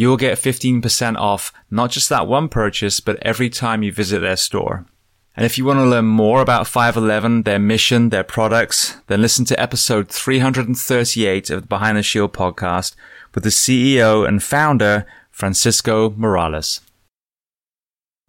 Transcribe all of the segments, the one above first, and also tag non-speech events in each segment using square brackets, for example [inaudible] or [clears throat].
you will get 15% off not just that one purchase, but every time you visit their store. And if you want to learn more about 511, their mission, their products, then listen to episode 338 of the Behind the Shield podcast with the CEO and founder, Francisco Morales.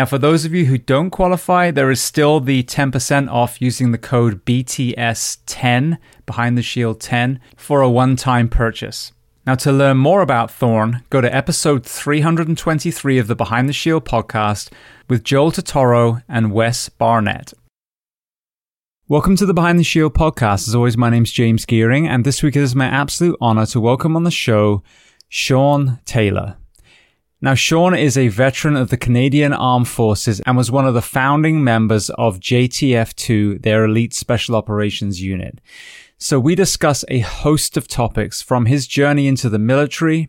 Now, for those of you who don't qualify, there is still the 10% off using the code BTS10, Behind the Shield 10, for a one time purchase. Now, to learn more about Thorne, go to episode 323 of the Behind the Shield podcast with Joel Totoro and Wes Barnett. Welcome to the Behind the Shield podcast. As always, my name's James Geering, and this week it is my absolute honor to welcome on the show Shaun Taylor. Now, Shaun is a veteran of the Canadian Armed Forces and was one of the founding members of JTF2, their elite special operations unit. So we discuss a host of topics from his journey into the military,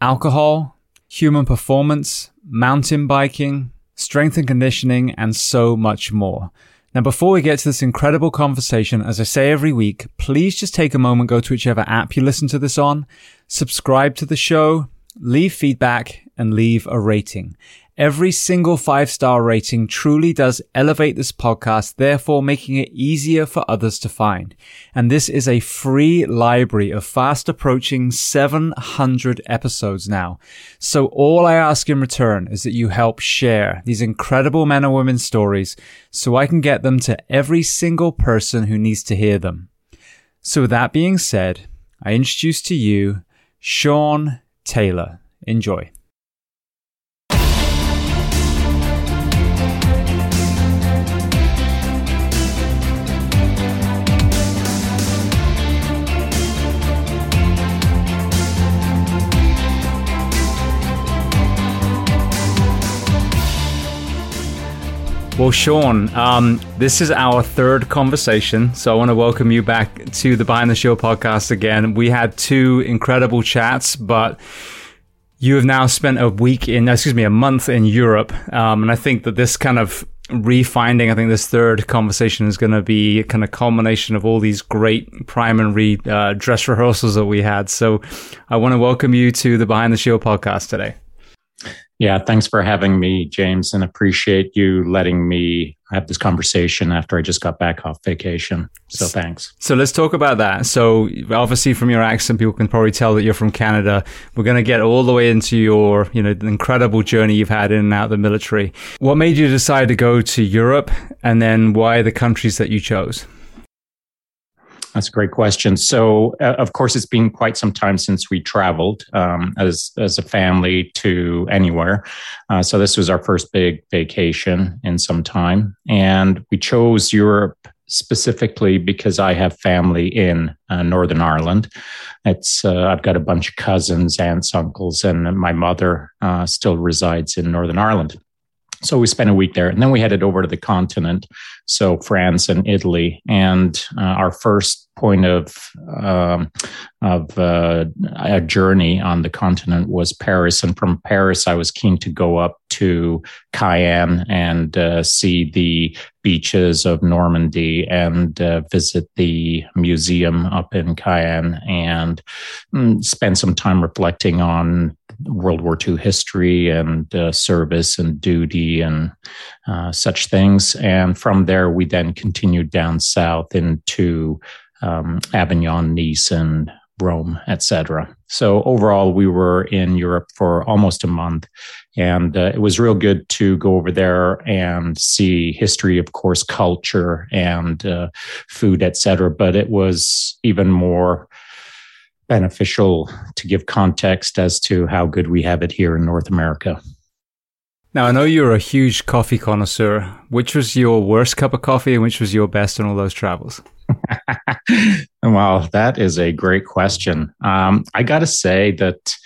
alcohol, human performance, mountain biking, strength and conditioning, and so much more. Now, before we get to this incredible conversation, as I say every week, please just take a moment, go to whichever app you listen to this on, subscribe to the show, leave feedback, and leave a rating. Every single five star rating truly does elevate this podcast, therefore making it easier for others to find. And this is a free library of fast approaching 700 episodes now. So all I ask in return is that you help share these incredible men and women stories so I can get them to every single person who needs to hear them. So with that being said, I introduce to you Shaun Taylor. Enjoy. Well, Shaun, um, this is our third conversation. So I want to welcome you back to the Behind the Shield podcast again. We had two incredible chats, but you have now spent a week in, excuse me, a month in Europe. Um, and I think that this kind of refinding, I think this third conversation is going to be a kind of culmination of all these great read uh, dress rehearsals that we had. So I want to welcome you to the Behind the Shield podcast today. Yeah, thanks for having me, James, and appreciate you letting me have this conversation after I just got back off vacation. So thanks. So let's talk about that. So obviously from your accent, people can probably tell that you're from Canada. We're going to get all the way into your, you know, the incredible journey you've had in and out of the military. What made you decide to go to Europe and then why the countries that you chose? That's a great question. So, uh, of course, it's been quite some time since we traveled um, as as a family to anywhere. Uh, so, this was our first big vacation in some time, and we chose Europe specifically because I have family in uh, Northern Ireland. It's uh, I've got a bunch of cousins, aunts, uncles, and my mother uh, still resides in Northern Ireland. So we spent a week there, and then we headed over to the continent, so France and Italy. And uh, our first point of um, of uh, a journey on the continent was Paris, and from Paris, I was keen to go up to Caen and uh, see the beaches of Normandy and uh, visit the museum up in Caen and mm, spend some time reflecting on World War II history and uh, service and duty and uh, such things. And from there, we then continued down south into um, Avignon, Nice, and Rome, etc. So overall, we were in Europe for almost a month, and uh, it was real good to go over there and see history, of course, culture and uh, food, etc. But it was even more beneficial to give context as to how good we have it here in North America. Now, I know you're a huge coffee connoisseur. Which was your worst cup of coffee and which was your best in all those travels? [laughs] well, that is a great question. Um, I got to say that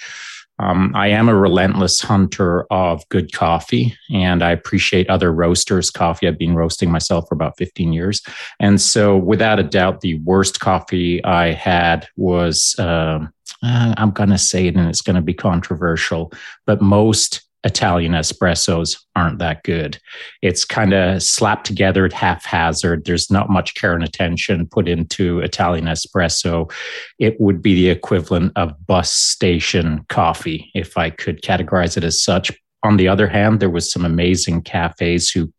um, I am a relentless hunter of good coffee, and I appreciate other roasters' coffee. I've been roasting myself for about 15 years. And so, without a doubt, the worst coffee I had was uh, I'm going to say it, and it's going to be controversial, but most Italian espressos aren't that good. It's kind of slapped together haphazard. There's not much care and attention put into Italian espresso. It would be the equivalent of bus station coffee, if I could categorize it as such. On the other hand, there was some amazing cafes who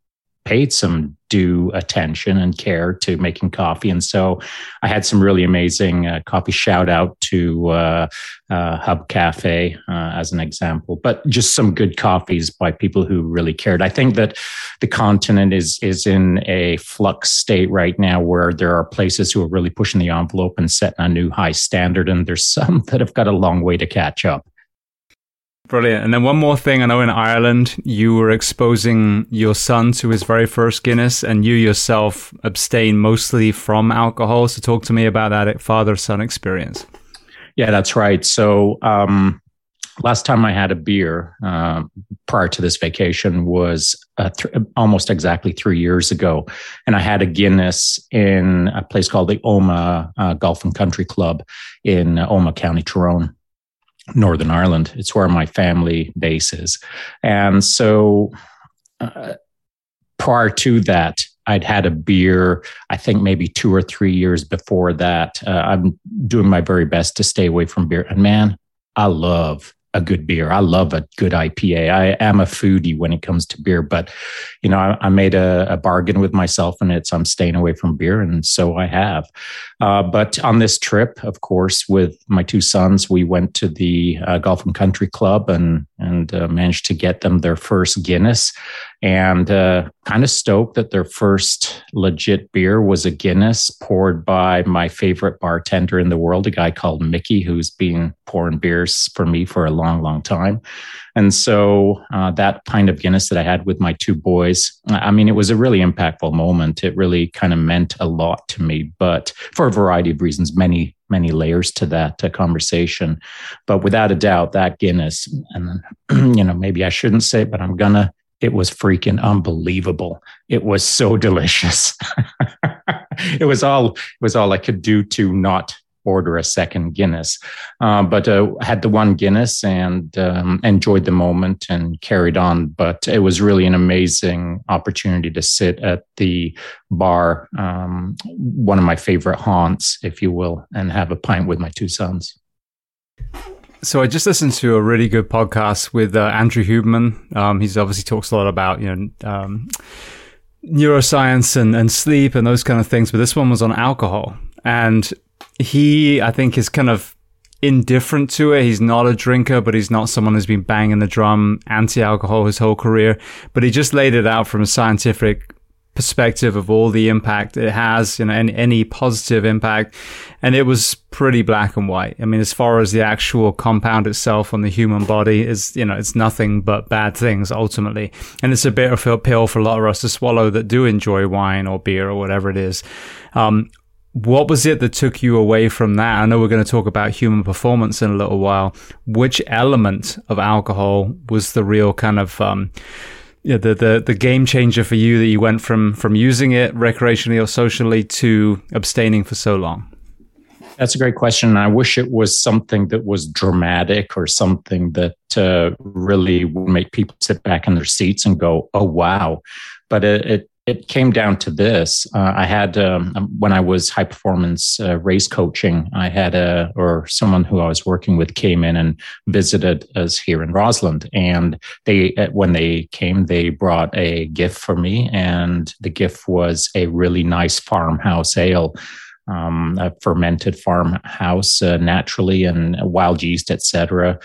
paid some due attention and care to making coffee. And so I had some really amazing uh, coffee shout out to uh, uh, Hub Cafe uh, as an example, but just some good coffees by people who really cared. I think that the continent is, is in a flux state right now where there are places who are really pushing the envelope and setting a new high standard. And there's [laughs] some that have got a long way to catch up. Brilliant. And then one more thing. I know in Ireland, you were exposing your son to his very first Guinness, and you yourself abstain mostly from alcohol. So, talk to me about that father son experience. Yeah, that's right. So, um, last time I had a beer uh, prior to this vacation was uh, th- almost exactly three years ago. And I had a Guinness in a place called the Omagh uh, Golf and Country Club in Omagh County, Tyrone. Northern Ireland. It's where my family base is. And so uh, prior to that, I'd had a beer, I think maybe two or three years before that. Uh, I'm doing my very best to stay away from beer. And man, I love a good beer. I love a good IPA. I am a foodie when it comes to beer, but you know, I, I made a, a, bargain with myself, and it's I'm staying away from beer, and so I have. Uh, but on this trip, of course, with my two sons, we went to the uh, Golf and Country Club and and uh, managed to get them their first Guinness and uh, kind of stoked that their first legit beer was a Guinness poured by my favorite bartender in the world, a guy called Mickey, who's been pouring beers for me for a long, long time. And so uh, that pint of Guinness that I had with my two boys, I mean, it was a really impactful moment. It really kind of meant a lot to me, but for a variety of reasons, many many layers to that uh, conversation. But without a doubt, that Guinness, and [clears throat] you know, maybe I shouldn't say it, but I'm gonna it was freaking unbelievable. It was so [laughs] delicious. it was all it was all I could do to not order a second Guinness. Uh, but uh, had the one Guinness and um, enjoyed the moment and carried on. But it was really an amazing opportunity to sit at the bar, um, one of my favorite haunts, if you will, and have a pint with my two sons. So I just listened to a really good podcast with uh, Andrew Huberman. Um, he's obviously talks a lot about you know um, neuroscience and, and sleep and those kind of things, but this one was on alcohol, and he I think is kind of indifferent to it. He's not a drinker, but he's not someone who's been banging the drum anti-alcohol his whole career. But he just laid it out from a scientific perspective of all the impact it has, you know, any, any positive impact. And it was pretty black and white. I mean, as far as the actual compound itself on the human body is, you know, it's nothing but bad things ultimately. And it's a bitter pill for a lot of us to swallow that do enjoy wine or beer or whatever it is. Um, what was it that took you away from that? I know we're going to talk about human performance in a little while. Which element of alcohol was the real kind of, um, yeah, the, the the game changer for you that you went from from using it recreationally or socially to abstaining for so long? That's a great question. I wish it was something that was dramatic or something that uh, really would make people sit back in their seats and go, "Oh wow!" But it, it it came down to this. Uh, I had um, um, when I was high performance uh, race coaching, I had a or someone who I was working with came in and visited us here in Rossland, and they uh, when they came, they brought a gift for me, and the gift was a really nice farmhouse ale. Um, a fermented farmhouse uh, naturally and wild yeast, etc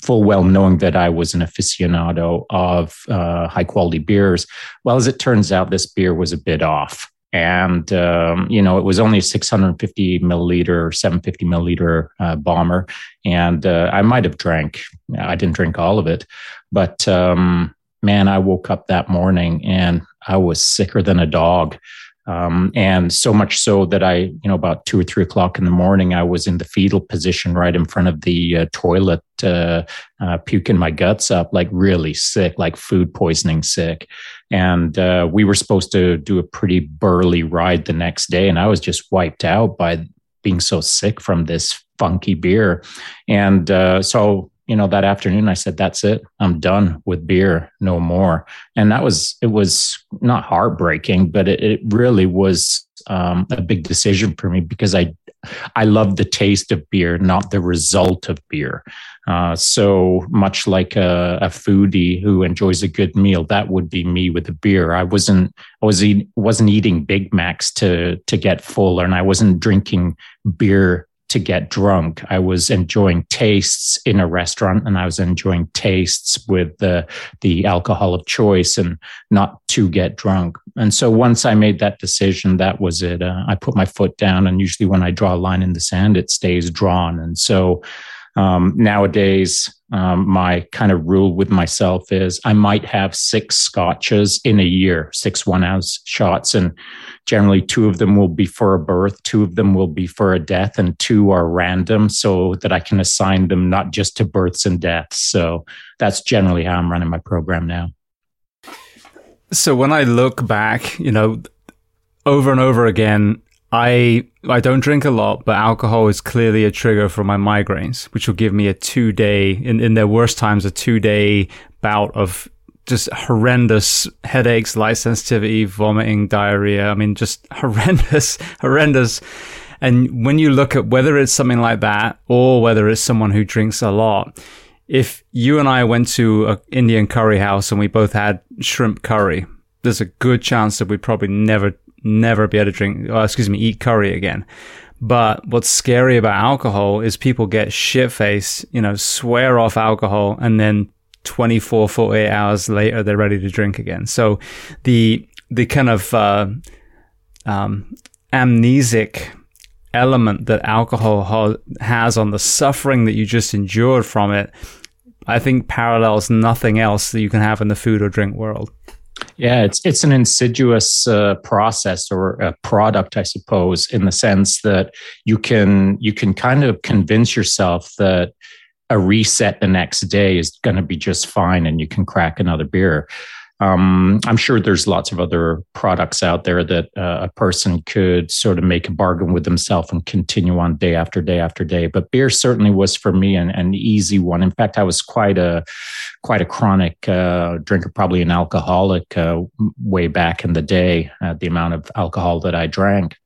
full well knowing that I was an aficionado of uh, high quality beers. Well, as it turns out, this beer was a bit off. And, um, you know, it was only a 650 milliliter, 750 milliliter uh, bomber. And uh, I might have drank, I didn't drink all of it. But um, man, I woke up that morning and I was sicker than a dog. Um, and so much so that I, you know, about two or three o'clock in the morning, I was in the fetal position right in front of the uh, toilet, uh, uh, puking my guts up, like really sick, like food poisoning sick. And uh, we were supposed to do a pretty burly ride the next day, and I was just wiped out by being so sick from this funky beer. And uh, so you know that afternoon i said that's it. I'm done with beer no more. And that was it was not heartbreaking but it, it really was um, a big decision for me because i i love the taste of beer not the result of beer. Uh, so much like a, a, foodie who enjoys a good meal that would be me with a beer. I wasn't i was eat, wasn't eating big macs to to get full and i wasn't drinking beer to get drunk. I was enjoying tastes in a restaurant and I was enjoying tastes with the, the alcohol of choice and not to get drunk. And so once I made that decision, that was it. Uh, I put my foot down. And usually when I draw a line in the sand, it stays drawn. And so um, nowadays, um, my kind of rule with myself is I might have six scotches in a year, six one ounce shots. And generally, two of them will be for a birth, two of them will be for a death, and two are random so that I can assign them not just to births and deaths. So that's generally how I'm running my program now. So when I look back, you know, over and over again, I I don't drink a lot, but alcohol is clearly a trigger for my migraines, which will give me a two day in, in their worst times, a two day bout of just horrendous headaches, light sensitivity, vomiting, diarrhea. I mean, just [laughs] horrendous, horrendous. And when you look at whether it's something like that or whether it's someone who drinks a lot, if you and I went to an Indian curry house and we both had shrimp curry, there's a good chance that we'd probably never, never be able to drink, or excuse me, eat curry again. But what's scary about alcohol is people get shit faced, you know, swear off alcohol and then 24, 48 hours later, they're ready to drink again. So the, the kind of, uh, um, amnesic element that alcohol ha- has on the suffering that you just endured from it, I think parallels nothing else that you can have in the food or drink world. Yeah, it's it's an insidious uh, process or a product, I suppose, in the sense that you can you can kind of convince yourself that a reset the next day is going to be just fine, and you can crack another beer. Um, I'm sure there's lots of other products out there that uh, a person could sort of make a bargain with themselves and continue on day after day after day. But beer certainly was for me an, an easy one. In fact, I was quite a quite a chronic uh, drinker, probably an alcoholic uh, way back in the day. Uh, the amount of alcohol that I drank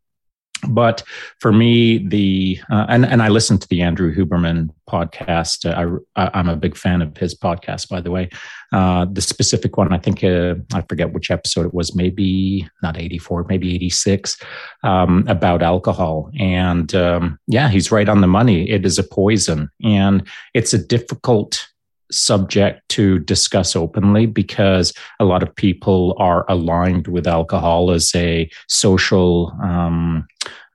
but for me the uh, and and I listened to the Andrew Huberman podcast. Uh, I I'm a big fan of his podcast, by the way. Uh, the specific one, I think uh, I forget which episode it was. Maybe not 84, maybe 86, um, about alcohol. And um, yeah, he's right on the money. It is a poison, and it's a difficult subject to discuss openly because a lot of people are aligned with alcohol as a social um,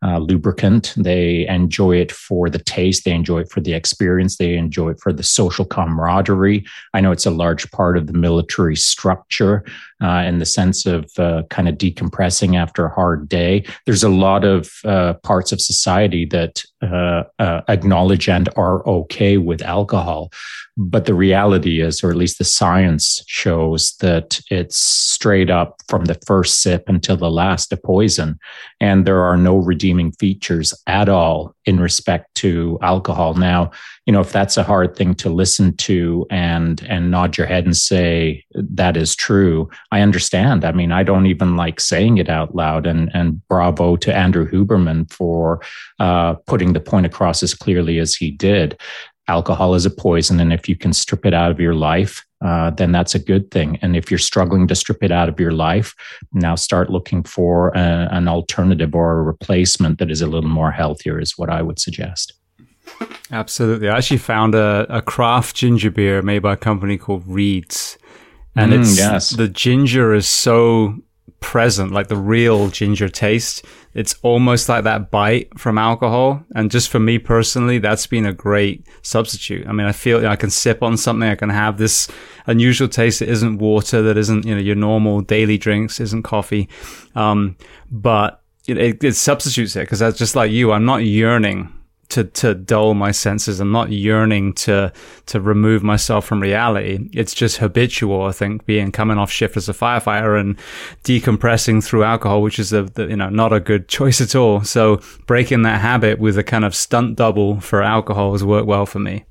uh, lubricant. They enjoy it for the taste. They enjoy it for the experience. They enjoy it for the social camaraderie. I know it's a large part of the military structure uh, in the sense of uh, kind of decompressing after a hard day. There's a lot of uh, parts of society that uh, uh, acknowledge and are okay with alcohol. But the reality is, or at least the science shows, that it's straight up from the first sip until the last a poison. And there are no redeeming features at all in respect to alcohol. Now, you know, if that's a hard thing to listen to and and nod your head and say that is true, I understand. I mean, I don't even like saying it out loud. And and bravo to Andrew Huberman for uh, putting the point across as clearly as he did. Alcohol is a poison, and if you can strip it out of your life, uh, then that's a good thing. And if you're struggling to strip it out of your life, now start looking for a, an alternative or a replacement that is a little more healthier, is what I would suggest. Absolutely. I actually found a, a craft ginger beer made by a company called Reed's. And mm, it's yes. the ginger is so present, like the real ginger taste. It's almost like that bite from alcohol. And just for me personally, that's been a great substitute. I mean, I feel I can sip on something. I can have this unusual taste that isn't water, that isn't, you know, your normal daily drinks, isn't coffee. Um, but it, it, it substitutes it because that's just like you. I'm not yearning to to dull my senses. I'm not yearning to to remove myself from reality. It's just habitual. I think being coming off shift as a firefighter and decompressing through alcohol, which is a the, you know not a good choice at all. So breaking that habit with a kind of stunt double for alcohol has worked well for me.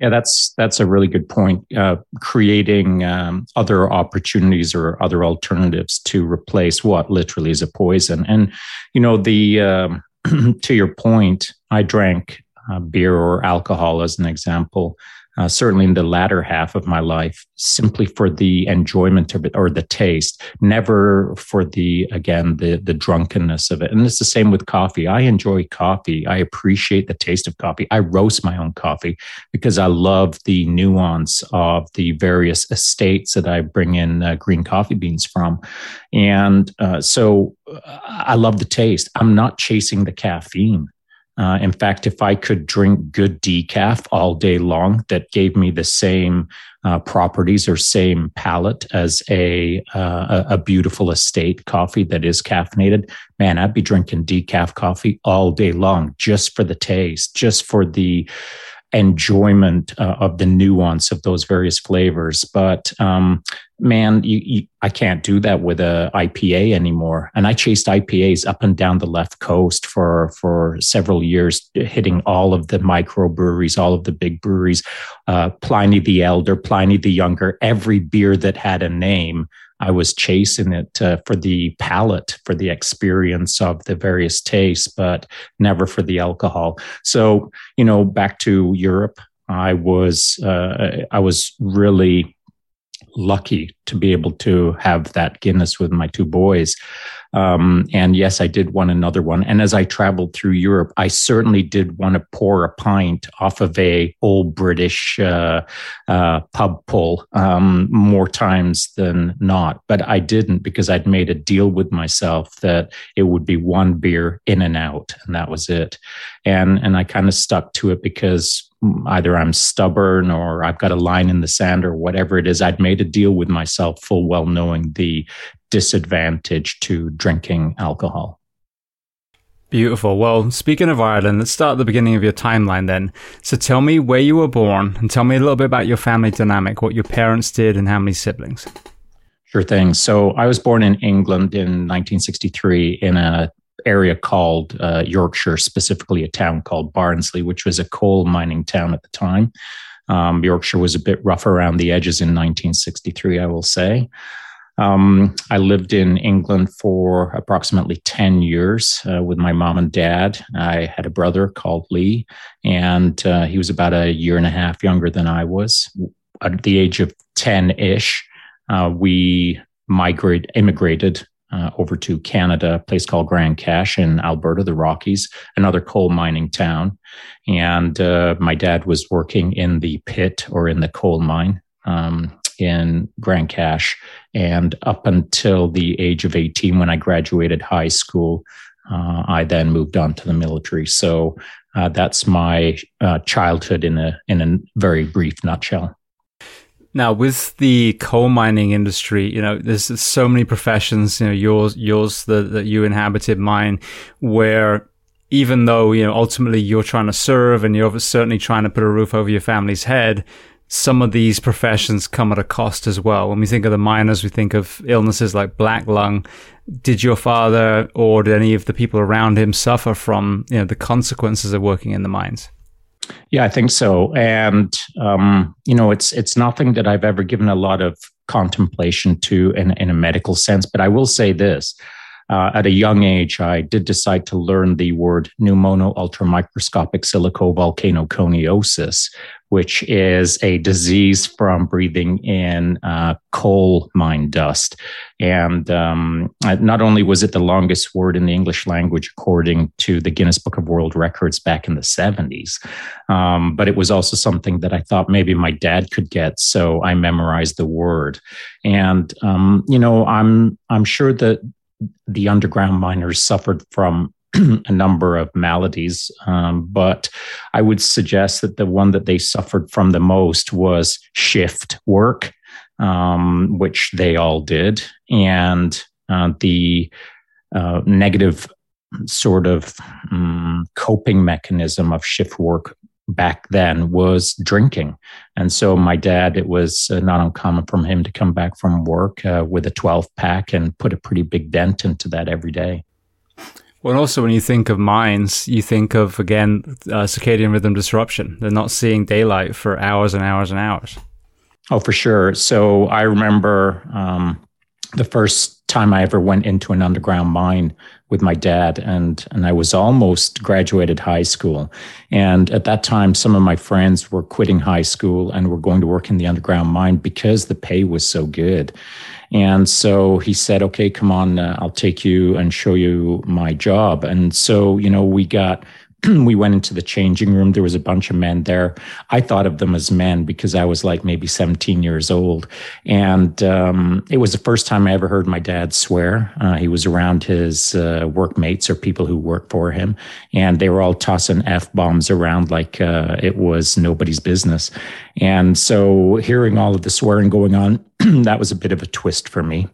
Yeah, that's that's a really good point. Uh, creating um, other opportunities or other alternatives to replace what literally is a poison, and you know the um, [clears throat] to your point, I drank uh, beer or alcohol as an example, uh, certainly in the latter half of my life, simply for the enjoyment of it or the taste, never for the, again, the, the drunkenness of it. And it's the same with coffee. I enjoy coffee. I appreciate the taste of coffee. I roast my own coffee because I love the nuance of the various estates that I bring in uh, green coffee beans from. And uh, so uh, I love the taste. I'm not chasing the caffeine. Uh, in fact, if I could drink good decaf all day long that gave me the same uh, properties or same palate as a, uh, a beautiful estate coffee that is caffeinated, man, I'd be drinking decaf coffee all day long just for the taste, just for the enjoyment uh, of the nuance of those various flavors. But um, man, you, you, I can't do that with a IPA anymore. And I chased IPAs up and down the left coast for for several years, hitting all of the microbreweries, all of the big breweries, uh, Pliny the Elder, Pliny the Younger, every beer that had a name. I was chasing it uh, for the palate, for the experience of the various tastes, but never for the alcohol. So, you know, back to Europe, I was uh, I was really lucky to be able to have that Guinness with my two boys. Um, and yes, I did want another one. And as I traveled through Europe, I certainly did want to pour a pint off of a old British uh, uh, pub pull um, more times than not. But I didn't because I'd made a deal with myself that it would be one beer in and out, and that was it. And and I kind of stuck to it because either I'm stubborn or I've got a line in the sand or whatever it is. I'd made a deal with myself full well knowing the disadvantage to drinking alcohol. Beautiful. Well, speaking of Ireland, let's start at the beginning of your timeline then. So tell me where you were born and tell me a little bit about your family dynamic, what your parents did and how many siblings. Sure thing. So I was born in England in 1963 in a area called uh, Yorkshire, specifically a town called Barnsley, which was a coal mining town at the time. Um, Yorkshire was a bit rough around the edges in 1963, I will say. Um, I lived in England for approximately 10 years uh, with my mom and dad. I had a brother called Lee, and uh, he was about a year and a half younger than I was. At the age of 10 ish, uh, we migrated, immigrated uh, over to Canada, a place called Grand Cache in Alberta, the Rockies, another coal mining town. And uh, my dad was working in the pit or in the coal mine. Um, in Grand Cache. And up until the age of 18, when I graduated high school, uh, I then moved on to the military. So uh, that's my uh, childhood in a in a very brief nutshell. Now, with the coal mining industry, you know, there's so many professions. You know, yours, yours, that you inhabited, mine, where even though you know ultimately you're trying to serve and you're certainly trying to put a roof over your family's head, some of these professions come at a cost as well. When we think of the miners, we think of illnesses like black lung. Did your father or did any of the people around him suffer from you know the consequences of working in the mines? Yeah, I think so. And um, you know, it's it's nothing that I've ever given a lot of contemplation to in, in a medical sense. But I will say this: uh, at a young age, I did decide to learn the word pneumono ultramicroscopic silicovolcanoconiosis, which is a disease from breathing in uh, coal mine dust. And um, not only was it the longest word in the English language, according to the Guinness Book of World Records back in the 70s, um, but it was also something that I thought maybe my dad could get. So I memorized the word. And, um, you know, I'm, I'm sure that the underground miners suffered from [clears throat] a number of maladies, um, but I would suggest that the one that they suffered from the most was shift work, um, which they all did, and uh, the uh, negative sort of um, coping mechanism of shift work back then was drinking. And so my dad, it was uh, not uncommon for him to come back from work uh, with a 12 pack and put a pretty big dent into that every day. Well, also when you think of mines, you think of again uh, circadian rhythm disruption. They're not seeing daylight for hours and hours and hours. Oh, for sure. So I remember um, the first time I ever went into an underground mine with my dad and and I was almost graduated high school. And at that time some of my friends were quitting high school and were going to work in the underground mine because the pay was so good. And so he said okay come on uh, I'll take you and show you my job. And so you know we got [clears throat] we went into the changing room. There was a bunch of men there. I thought of them as men because I was like maybe 17 years old. And um, it was the first time I ever heard my dad swear. Uh, he was around his uh, workmates or people who worked for him, and they were all tossing F bombs around like uh, it was nobody's business. And so hearing all of the swearing going on, [clears throat] that was a bit of a twist for me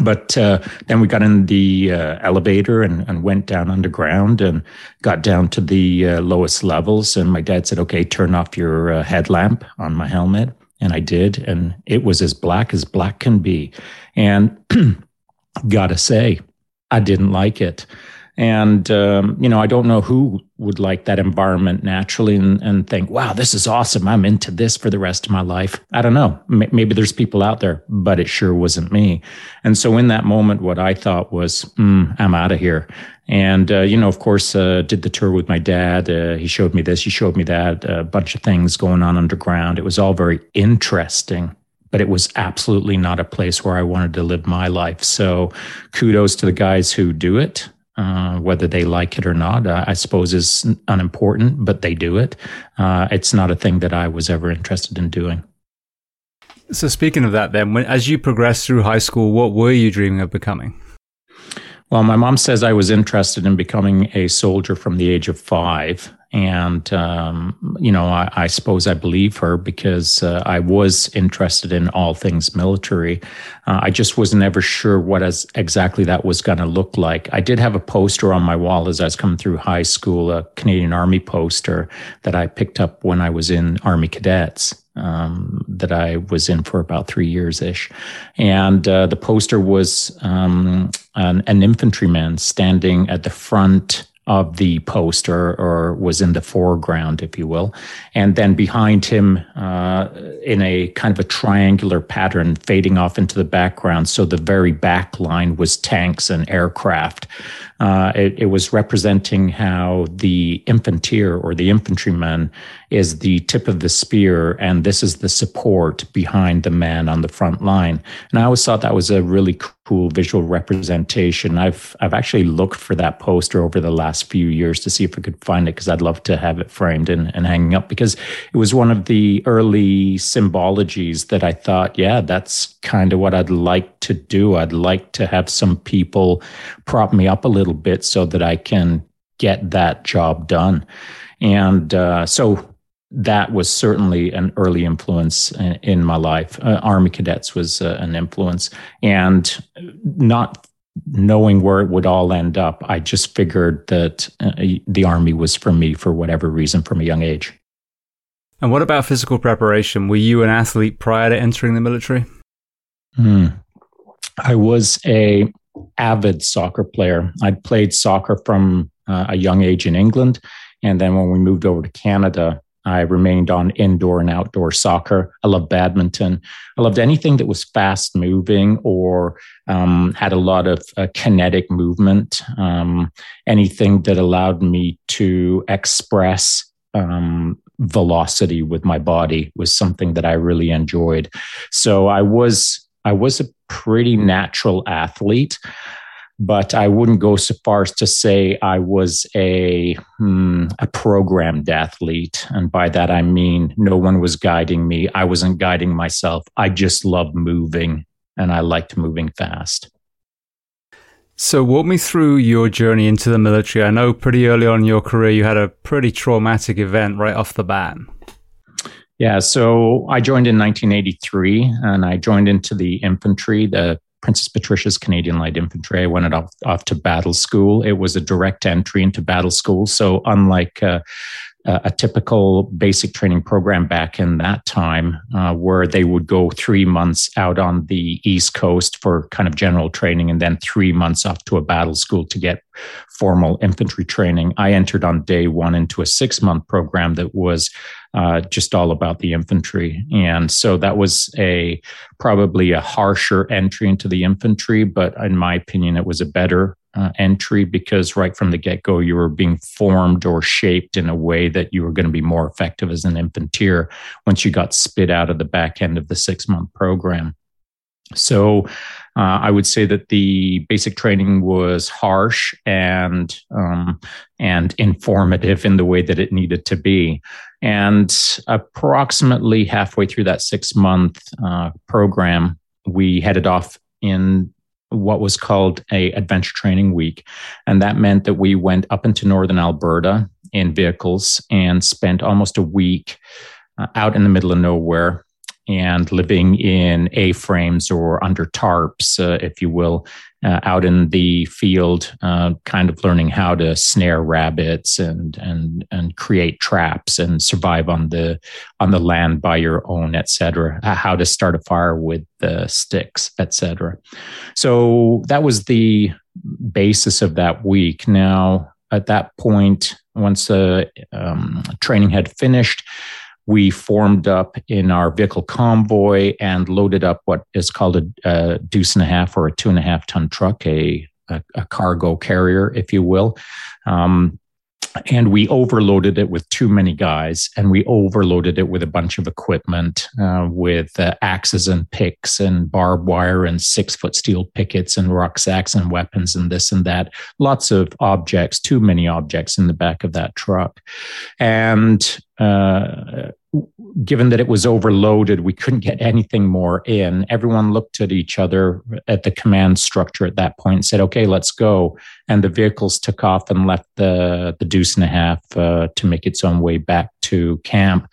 but uh, then we got in the uh, elevator and, and, went down underground and got down to the uh, lowest levels. And my dad said, "Okay, turn off your uh, headlamp on my helmet." And I did, and it was as black as black can be. And [clears throat] gotta say, I didn't like it. And, um, you know, I don't know who would like that environment naturally and, and think, wow, this is awesome. I'm into this for the rest of my life. I don't know. M- maybe there's people out there, but it sure wasn't me. And so in that moment, what I thought was, mm, I'm out of here. And, uh, you know, of course, uh, did the tour with my dad. Uh, he showed me this, he showed me that, a bunch of things going on underground. It was all very interesting but it was absolutely not a place where I wanted to live my life. So kudos to the guys who do it. Uh, whether they like it or not, uh, I suppose is unimportant, but they do it. Uh, it's not a thing that I was ever interested in doing. So, speaking of that, then, when, as you progressed through high school, what were you dreaming of becoming? Well, my mom says I was interested in becoming a soldier from the age of five. And, um, you know, I, I, suppose I believe her because uh, I was interested in all things military. Uh, I just was never sure what as exactly that was going to look like. I did have a poster on my wall as I was coming through high school, a Canadian Army poster that I picked up when I was in Army Cadets. Um, that I was in for about three years ish. And uh, the poster was um, an, an infantryman standing at the front of the poster or was in the foreground, if you will. And then behind him, uh, in a kind of a triangular pattern, fading off into the background. So the very back line was tanks and aircraft. Uh, it, it, was representing how the infanteer or the infantryman is the tip of the spear, and this is the support behind the man on the front line. And I always thought that was a really cool visual representation. I've I've actually looked for that poster over the last few years to see if I could find it because I'd love to have it framed and, and hanging up because it was one of the early symbologies that I thought, yeah, that's kind of what I'd like to do. I'd like to have some people prop me up a little bit so that I can get that job done. And uh, so that was certainly an early influence in my life. Uh, Army cadets was uh, an influence, and not knowing where it would all end up, I just figured that uh, the Army was for me for whatever reason from a young age. And what about physical preparation? Were you an athlete prior to entering the military? Hmm. I was a avid soccer player. I'd played soccer from uh, a young age in England, and then when we moved over to Canada, I remained on indoor and outdoor soccer. I loved badminton. I loved anything that was fast moving or um, had a lot of uh, kinetic movement. Um, anything that allowed me to express um, velocity with my body was something that I really enjoyed. So I was I was a pretty natural athlete but I wouldn't go so far as to say I was a hmm, a programmed athlete, and by that I mean no one was guiding me. I wasn't guiding myself. I just loved moving, and I liked moving fast. So, walk me through your journey into the military. I know pretty early on in your career you had a pretty traumatic event right off the bat. Yeah, so I joined in 1983 and I joined into the infantry, the Princess Patricia's Canadian Light Infantry. I went off, off to battle school. It was a direct entry into battle school. So, unlike uh, a typical basic training program back in that time, uh, where they would go three months out on the East Coast for kind of general training and then three months off to a battle school to get formal infantry training. I entered on day one into a six month program that was uh, just all about the infantry. And so that was a probably a harsher entry into the infantry, but in my opinion, it was a better uh, entry because right from the get go, you were being formed or shaped in a way that you were going to be more effective as an infanteer once you got spit out of the back end of the six month program. So uh, I would say that the basic training was harsh and um, and informative in the way that it needed to be. And approximately halfway through that six month uh, program, we headed off in what was called a adventure training week. And that meant that we went up into northern alberta in vehicles and spent almost a week uh, out in the middle of nowhere and living in A frames or under tarps, uh, if you will, uh, out in the field, uh, kind of learning how to snare rabbits and and and create traps and survive on the on the land by your own, etc. How to start a fire with the sticks, etc. So that was the basis of that week. Now, at that point, once the um, training had finished, we formed up in our vehicle convoy and loaded up what is called a, a deuce and a half or a two and a half ton truck, a, a, a cargo carrier, if you will. Um, and we overloaded it with too many guys and we overloaded it with a bunch of equipment uh, with uh, axes and picks and barbed wire and six foot steel pickets and rucksacks and weapons and this and that lots of objects too many objects in the back of that truck and uh, given that it was overloaded, we couldn't get anything more in. Everyone looked at each other at the command structure at that point and said, okay, let's go. And the vehicles took off and left the, the deuce and a half uh, to make its own way back to camp.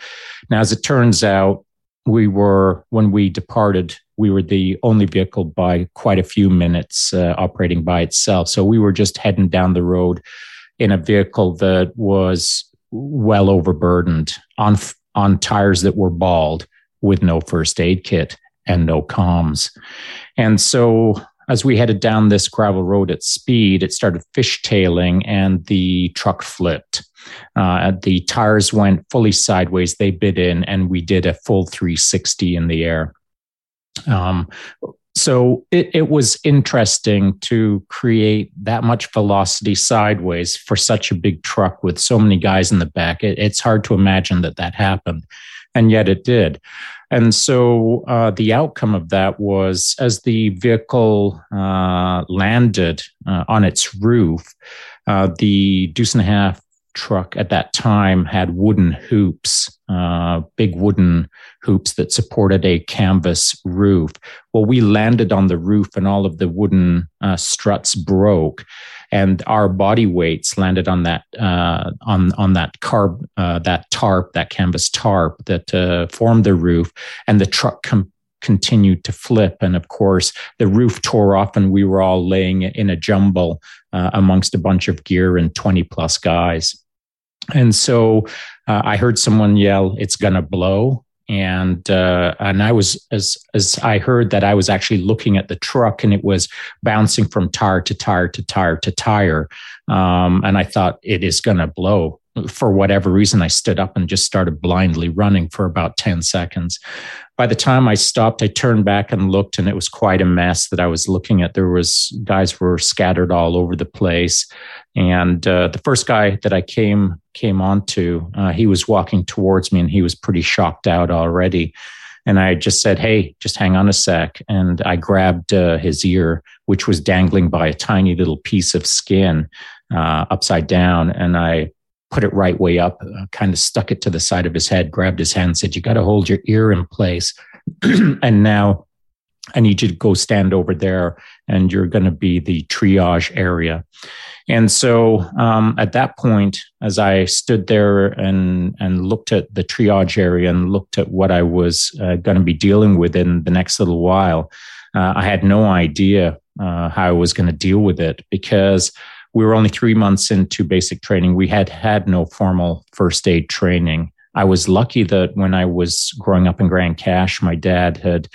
Now, as it turns out, we were, when we departed, we were the only vehicle by quite a few minutes uh, operating by itself. So we were just heading down the road in a vehicle that was well overburdened on on tires that were bald with no first aid kit and no comms. And so as we headed down this gravel road at speed, it started fishtailing and the truck flipped. Uh, the tires went fully sideways. They bit in, and we did a full 360 in the air. Um, so it, it was interesting to create that much velocity sideways for such a big truck with so many guys in the back. It, it's hard to imagine that that happened, and yet it did. And so uh, the outcome of that was as the vehicle uh, landed uh, on its roof, uh, the deuce and a half truck at that time had wooden hoops, uh, big wooden hoops that supported a canvas roof. Well, we landed on the roof and all of the wooden uh, struts broke. And our body weights landed on that uh, on on that carb uh, that tarp that canvas tarp that uh, formed the roof, and the truck com- continued to flip. And of course, the roof tore off, and we were all laying in a jumble amongst a bunch of gear and 20 plus guys. And so uh, I heard someone yell, "It's gonna blow!" And uh, and I was as as I heard that I was actually looking at the truck and it was bouncing from tire to tire to tire to tire, um, and I thought it is gonna blow for whatever reason, I stood up and just started blindly running for about 10 seconds. By the time I stopped, I turned back and looked, and it was quite a mess that I was looking at. There was guys were scattered all over the place. And uh, the first guy that I came came onto, uh, he was walking towards me and he was pretty shocked out already. And I just said, Hey, just hang on a sec. And I grabbed uh, his ear, which was dangling by a tiny little piece of skin uh, upside down. And I put it right way up, uh, kind of stuck it to the side of his head, grabbed his hand, said, You got to hold your ear in place. [clears throat] and now I need you to go stand over there, and you're going to be the triage area. And so um, at that point, as I stood there and, and looked at the triage area and looked at what I was uh, going to be dealing with in the next little while, uh, I had no idea uh, how I was going to deal with it because we were only three months into basic training. We had had no formal first aid training. I was lucky that when I was growing up in Grande Cache, my dad had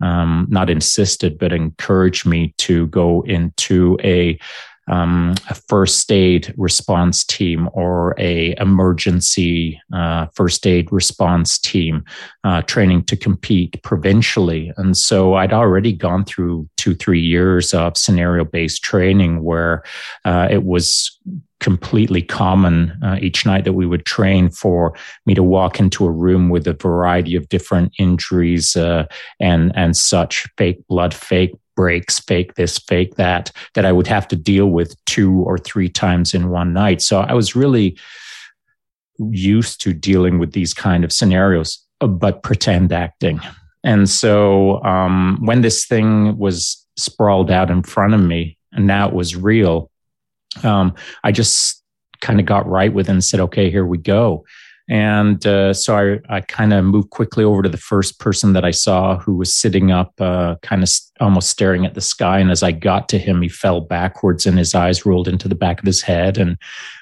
um, not insisted, but encouraged me to go into a um, a first aid response team or a emergency uh, first aid response team uh, training to compete provincially. And so i'd already gone through two three years of scenario based training where uh, it was completely common uh, each night that we would train for me to walk into a room with a variety of different injuries uh, and and such fake blood fake breaks, fake this, fake that, that I would have to deal with two or three times in one night. So I was really used to dealing with these kind of scenarios, uh, but pretend acting. And so um, when this thing was sprawled out in front of me, and now it was real, um, I just kind of got right with it and said, okay, here we go. And uh, so I, I kind of moved quickly over to the first person that I saw who was sitting up, uh, kind of st- almost staring at the sky. And as I got to him, he fell backwards and his eyes rolled into the back of his head. And,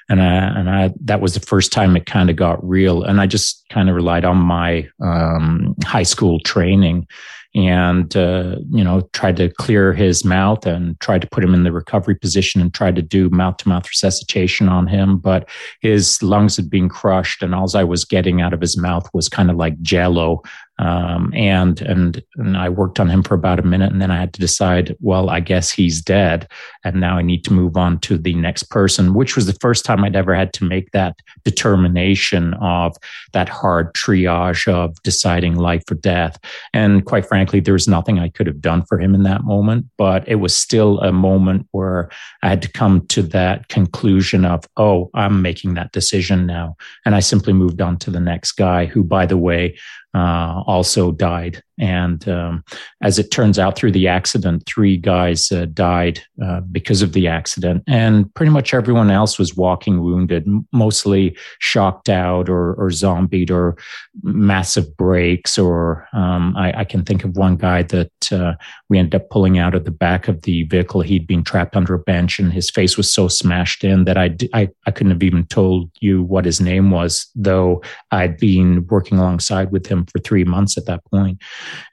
and I, and I that was the first time it kind of got real, and I just kind of relied on my um, high school training and uh, you know tried to clear his mouth and tried to put him in the recovery position and tried to do mouth to mouth resuscitation on him. But his lungs had been crushed and all i was getting out of his mouth was kind of like jello um, and and and I worked on him for about a minute, and then I had to decide. Well, I guess he's dead, and now I need to move on to the next person, which was the first time I'd ever had to make that determination of that hard triage of deciding life or death. And quite frankly, there was nothing I could have done for him in that moment, but it was still a moment where I had to come to that conclusion of, oh, I'm making that decision now, and I simply moved on to the next guy, who, by the way uh, also died. And um, as it turns out, through the accident, three guys uh, died uh, because of the accident. And pretty much everyone else was walking wounded, mostly shocked out or, or zombied or massive breaks. Or um, I, I, can think of one guy that uh, we ended up pulling out of the back of the vehicle. He'd been trapped under a bench and his face was so smashed in that I, I, I couldn't have even told you what his name was, though I'd been working alongside with him for three months at that point.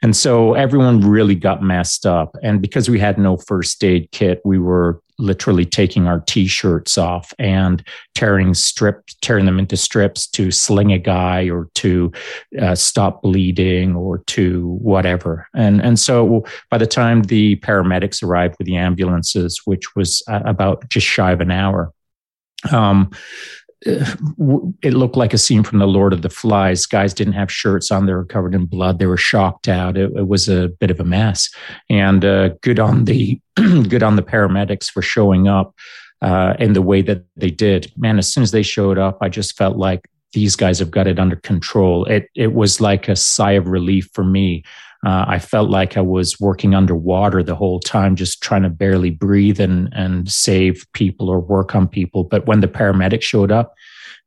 And so everyone really got messed up. And because we had no first aid kit, we were literally taking our t-shirts off and tearing strips tearing them into strips to sling a guy or to uh, stop bleeding or to whatever and and so by the time the paramedics arrived with the ambulances which was about just shy of an hour um, it looked like a scene from the Lord of the Flies. Guys didn't have shirts on; they were covered in blood. They were shocked out. It, it was a bit of a mess. And uh, good on the [clears throat] good on the paramedics for showing up uh, in the way that they did. Man, as soon as they showed up, I just felt like these guys have got it under control. It it was like a sigh of relief for me uh, I felt like I was working underwater the whole time, just trying to barely breathe and and save people or work on people. But when the paramedics showed up,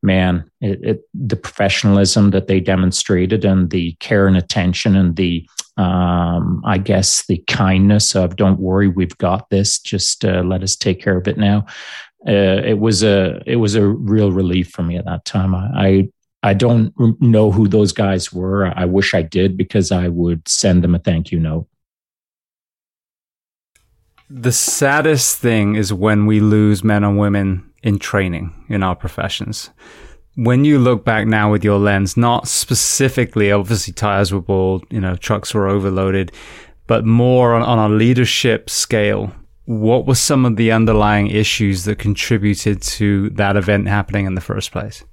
man, it, it, the professionalism that they demonstrated and the care and attention and the um, I guess the kindness of "Don't worry, we've got this. Just uh, let us take care of it now." Uh, it was a it was a real relief for me at that time. I, I I don't know who those guys were. I wish I did because I would send them a thank you note. The saddest thing is when we lose men and women in training in our professions. When you look back now with your lens, not specifically, obviously tires were bald, you know, trucks were overloaded, but more on, on a leadership scale, what were some of the underlying issues that contributed to that event happening in the first place?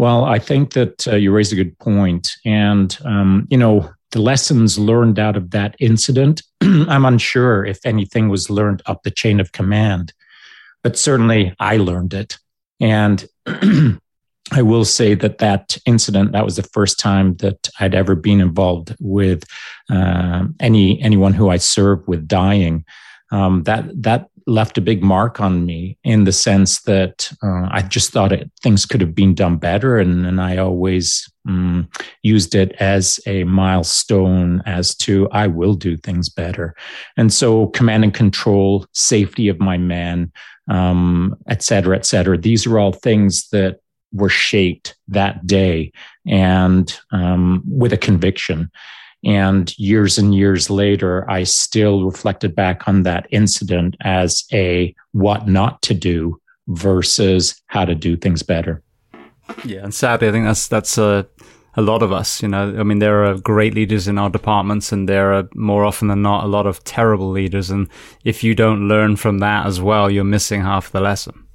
Well, I think that uh, you raised a good point. And, um, you know, the lessons learned out of that incident, [clears throat] I'm unsure if anything was learned up the chain of command, but certainly I learned it. And [clears throat] I will say that that incident, that was the first time that I'd ever been involved with uh, any anyone who I served with dying. Um, that that left a big mark on me in the sense that uh, I just thought it, things could have been done better. And, and I always um, used it as a milestone as to I will do things better. And so command and control, safety of my men, um, et cetera, et cetera. These are all things that were shaped that day and um, with a conviction. And years and years later, I still reflected back on that incident as a what not to do versus how to do things better. Yeah, and sadly, I think that's that's a a lot of us. You know, I mean, there are great leaders in our departments, and there are more often than not a lot of terrible leaders. And if you don't learn from that as well, you're missing half the lesson.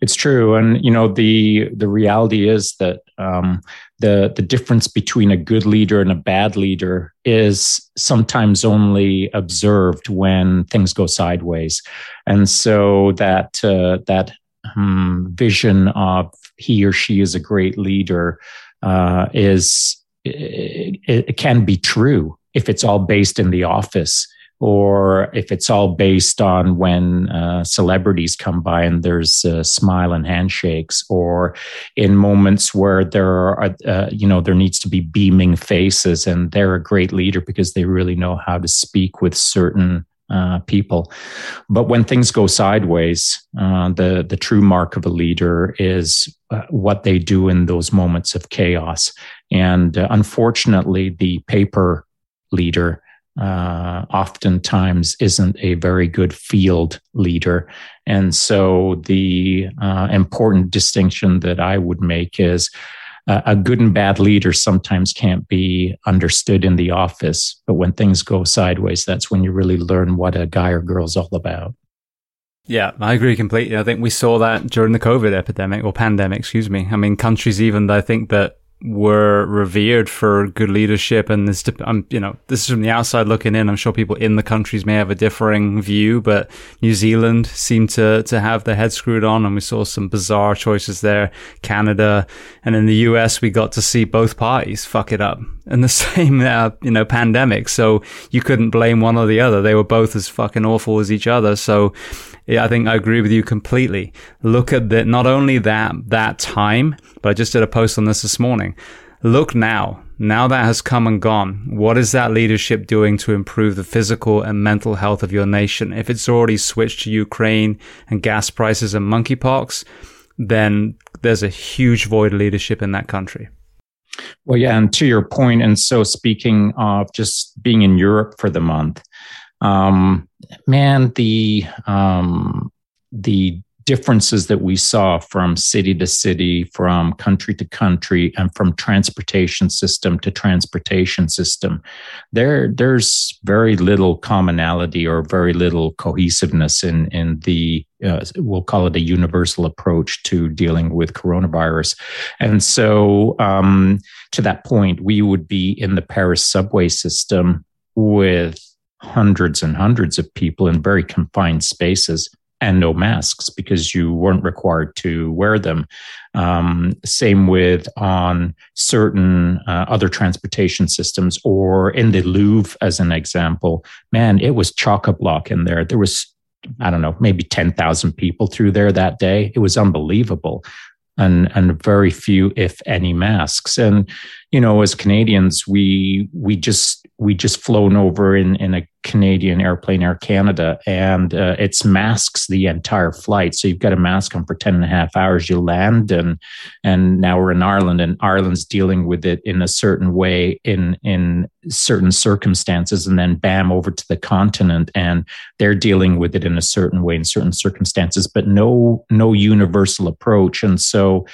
It's true, and you know the the reality is that um, the the difference between a good leader and a bad leader is sometimes only observed when things go sideways, and so that uh, that um, vision of he or she is a great leader uh, is it, it can be true if it's all based in the office or if it's all based on when uh, celebrities come by and there's a smile and handshakes, or in moments where there are, uh, you know, there needs to be beaming faces, and they're a great leader because they really know how to speak with certain uh, people. But when things go sideways, uh, the the true mark of a leader is uh, what they do in those moments of chaos. And uh, unfortunately, the paper leader uh, oftentimes isn't a very good field leader. And so the uh, important distinction that I would make is uh, a good and bad leader sometimes can't be understood in the office, but when things go sideways, that's when you really learn what a guy or girl's all about. Yeah, I agree completely. I think we saw that during the COVID epidemic or pandemic, excuse me. I mean, countries even, I think that were revered for good leadership and this um, you know this is from the outside looking in. I'm sure people in the countries may have a differing view but new zealand seemed to to have their head screwed on and we saw some bizarre choices there. Canada and in the us we got to see both parties fuck it up in the [laughs] same uh, you know pandemic. So you couldn't blame one or the other. They were both as fucking awful as each other. So yeah, I think I agree with you completely. Look at that, not only that, that time, but I just did a post on this this morning. Look now, now that has come and gone. What is that leadership doing to improve the physical and mental health of your nation? If it's already switched to Ukraine and gas prices and monkeypox, then there's a huge void of leadership in that country. Well, yeah, and to your point, and so speaking of just being in Europe for the month, um, man, the um, the differences that we saw from city to city, from country to country, and from transportation system to transportation system, there there's very little commonality or very little cohesiveness in in the uh, we'll call it a universal approach to dealing with coronavirus. And so, um, to that point, we would be in the Paris subway system with hundreds and hundreds of people in very confined spaces and no masks because you weren't required to wear them. Um, same with on certain uh, other transportation systems or in the Louvre, as an example. Man, it was chock a block in there. There was, I don't know, maybe 10,000 people through there that day. It was unbelievable and and very few if any masks and you know as canadians we we just we just flown over in in a Canadian airplane, Air Canada, and uh, it's masks the entire flight. So you've got a mask on for 10 and a half hours. You land, and and now we're in Ireland, and Ireland's dealing with it in a certain way in in certain circumstances, and then bam over to the continent, and they're dealing with it in a certain way in certain circumstances, but no no universal approach. And so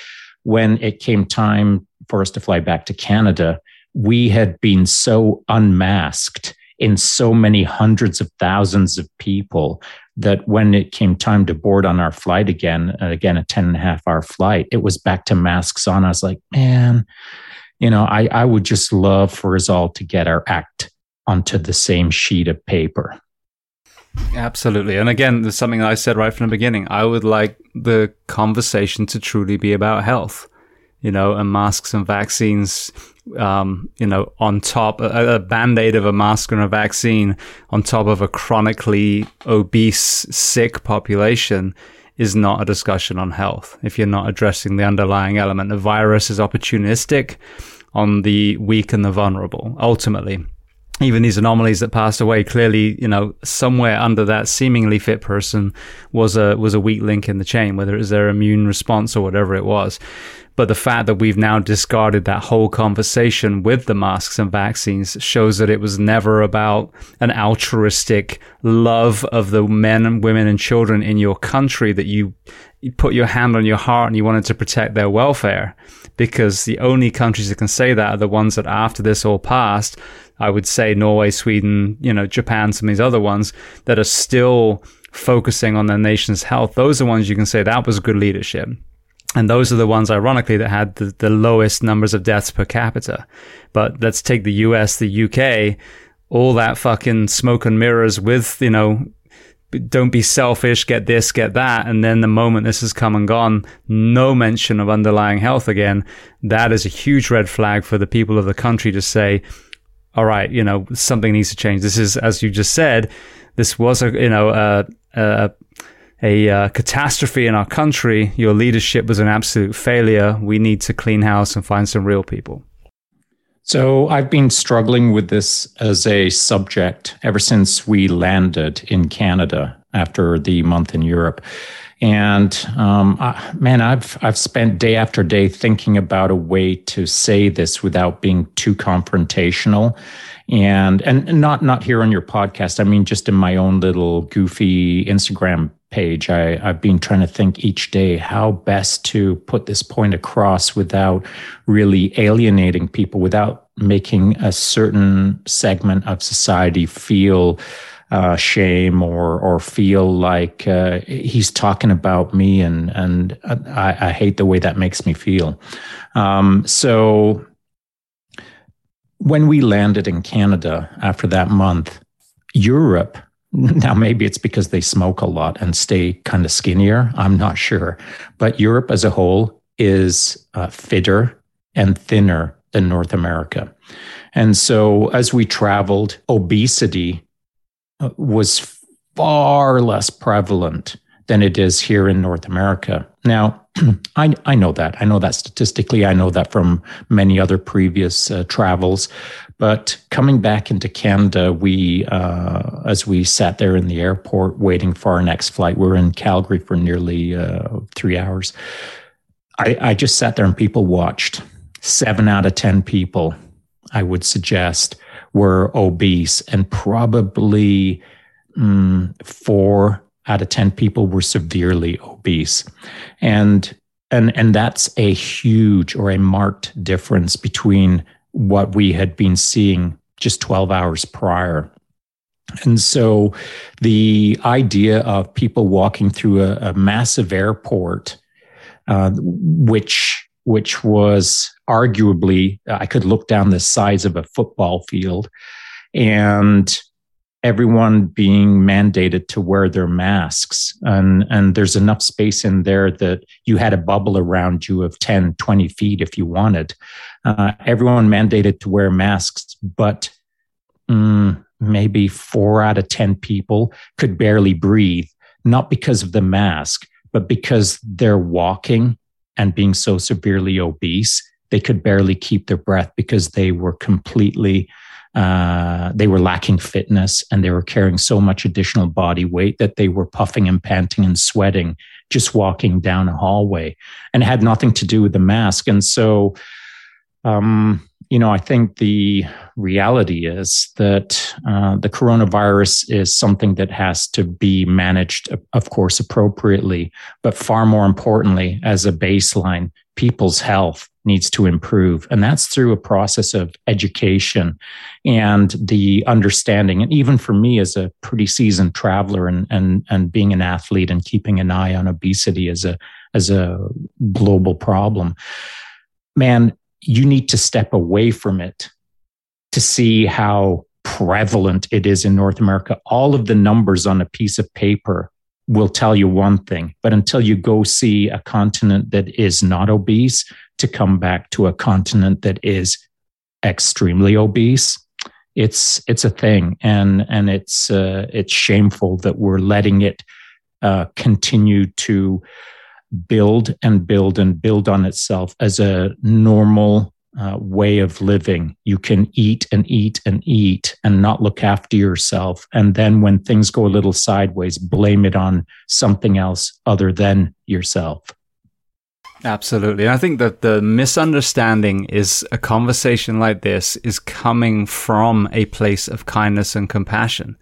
when it came time for us to fly back to Canada, we had been so unmasked in so many hundreds of thousands of people that when it came time to board on our flight again, uh, again, a 10 and a half hour flight, it was back to masks on. I was like, man, you know, I, I would just love for us all to get our act onto the same sheet of paper. Absolutely. And again, there's something I said right from the beginning. I would like the conversation to truly be about health, you know, and masks and vaccines um, you know, on top a, a band aid of a mask and a vaccine on top of a chronically obese, sick population is not a discussion on health. If you're not addressing the underlying element, the virus is opportunistic on the weak and the vulnerable. Ultimately, even these anomalies that passed away, clearly, you know, somewhere under that seemingly fit person was a was a weak link in the chain, whether it was their immune response or whatever it was. But the fact that we've now discarded that whole conversation with the masks and vaccines shows that it was never about an altruistic love of the men and women and children in your country that you, you put your hand on your heart and you wanted to protect their welfare. Because the only countries that can say that are the ones that after this all passed, I would say Norway, Sweden, you know, Japan, some of these other ones that are still focusing on their nation's health. Those are the ones you can say that was good leadership. And those are the ones, ironically, that had the, the lowest numbers of deaths per capita. But let's take the US, the UK, all that fucking smoke and mirrors with, you know, don't be selfish, get this, get that. And then the moment this has come and gone, no mention of underlying health again. That is a huge red flag for the people of the country to say, all right, you know, something needs to change. This is, as you just said, this was a, you know, a, a a uh, catastrophe in our country. Your leadership was an absolute failure. We need to clean house and find some real people. So I've been struggling with this as a subject ever since we landed in Canada after the month in Europe. And um, I, man, I've I've spent day after day thinking about a way to say this without being too confrontational, and and not not here on your podcast. I mean, just in my own little goofy Instagram page. I, I've been trying to think each day how best to put this point across without really alienating people, without making a certain segment of society feel uh, shame or or feel like uh, he's talking about me, and and I, I, hate the way that makes me feel. Um, so when we landed in Canada after that month, Europe. [laughs] Now, maybe it's because they smoke a lot and stay kind of skinnier. I'm not sure. But Europe as a whole is uh, fitter and thinner than North America. And so as we traveled, obesity was far less prevalent than it is here in North America. Now, [clears throat] I, I know that. I know that statistically. I know that from many other previous uh, travels. But coming back into Canada, we, uh, as we sat there in the airport waiting for our next flight, we are in Calgary for nearly uh, three hours. I, I just sat there and people watched. Seven out of 10 people, I would suggest, were obese, and probably mm, four out of 10 people were severely obese. And and and that's a huge or a marked difference between what we had been seeing just 12 hours prior and so the idea of people walking through a, a massive airport uh, which which was arguably, I could look down the size of a football field and everyone being mandated to wear their masks. And, and there's enough space in there that you had a bubble around you of 10, 20 feet if you wanted. Uh, everyone mandated to wear masks, but mm, maybe four out of 10 people could barely breathe, not because of the mask, but because they're walking and being so severely obese, they could barely keep their breath because they were completely uh, they were lacking fitness and they were carrying so much additional body weight that they were puffing and panting and sweating just walking down a hallway and it had nothing to do with the mask. And so um, you know, I think the reality is that uh, the coronavirus is something that has to be managed, of course, appropriately, but far more importantly, as a baseline, people's health needs to improve. And that's through a process of education and the understanding. And even for me as a pretty seasoned traveler and, and, and being an athlete and keeping an eye on obesity as a, as a global problem, man, you need to step away from it to see how prevalent it is in North America. All of the numbers on a piece of paper will tell you one thing, but until you go see a continent that is not obese, to come back to a continent that is extremely obese, it's it's a thing, and and it's uh, it's shameful that we're letting it uh, continue to build and build and build on itself as a normal uh, way of living. You can eat and eat and eat and not look after yourself. And then when things go a little sideways, blame it on something else other than yourself. Absolutely. I think that the misunderstanding is a conversation like this is coming from a place of kindness and compassion.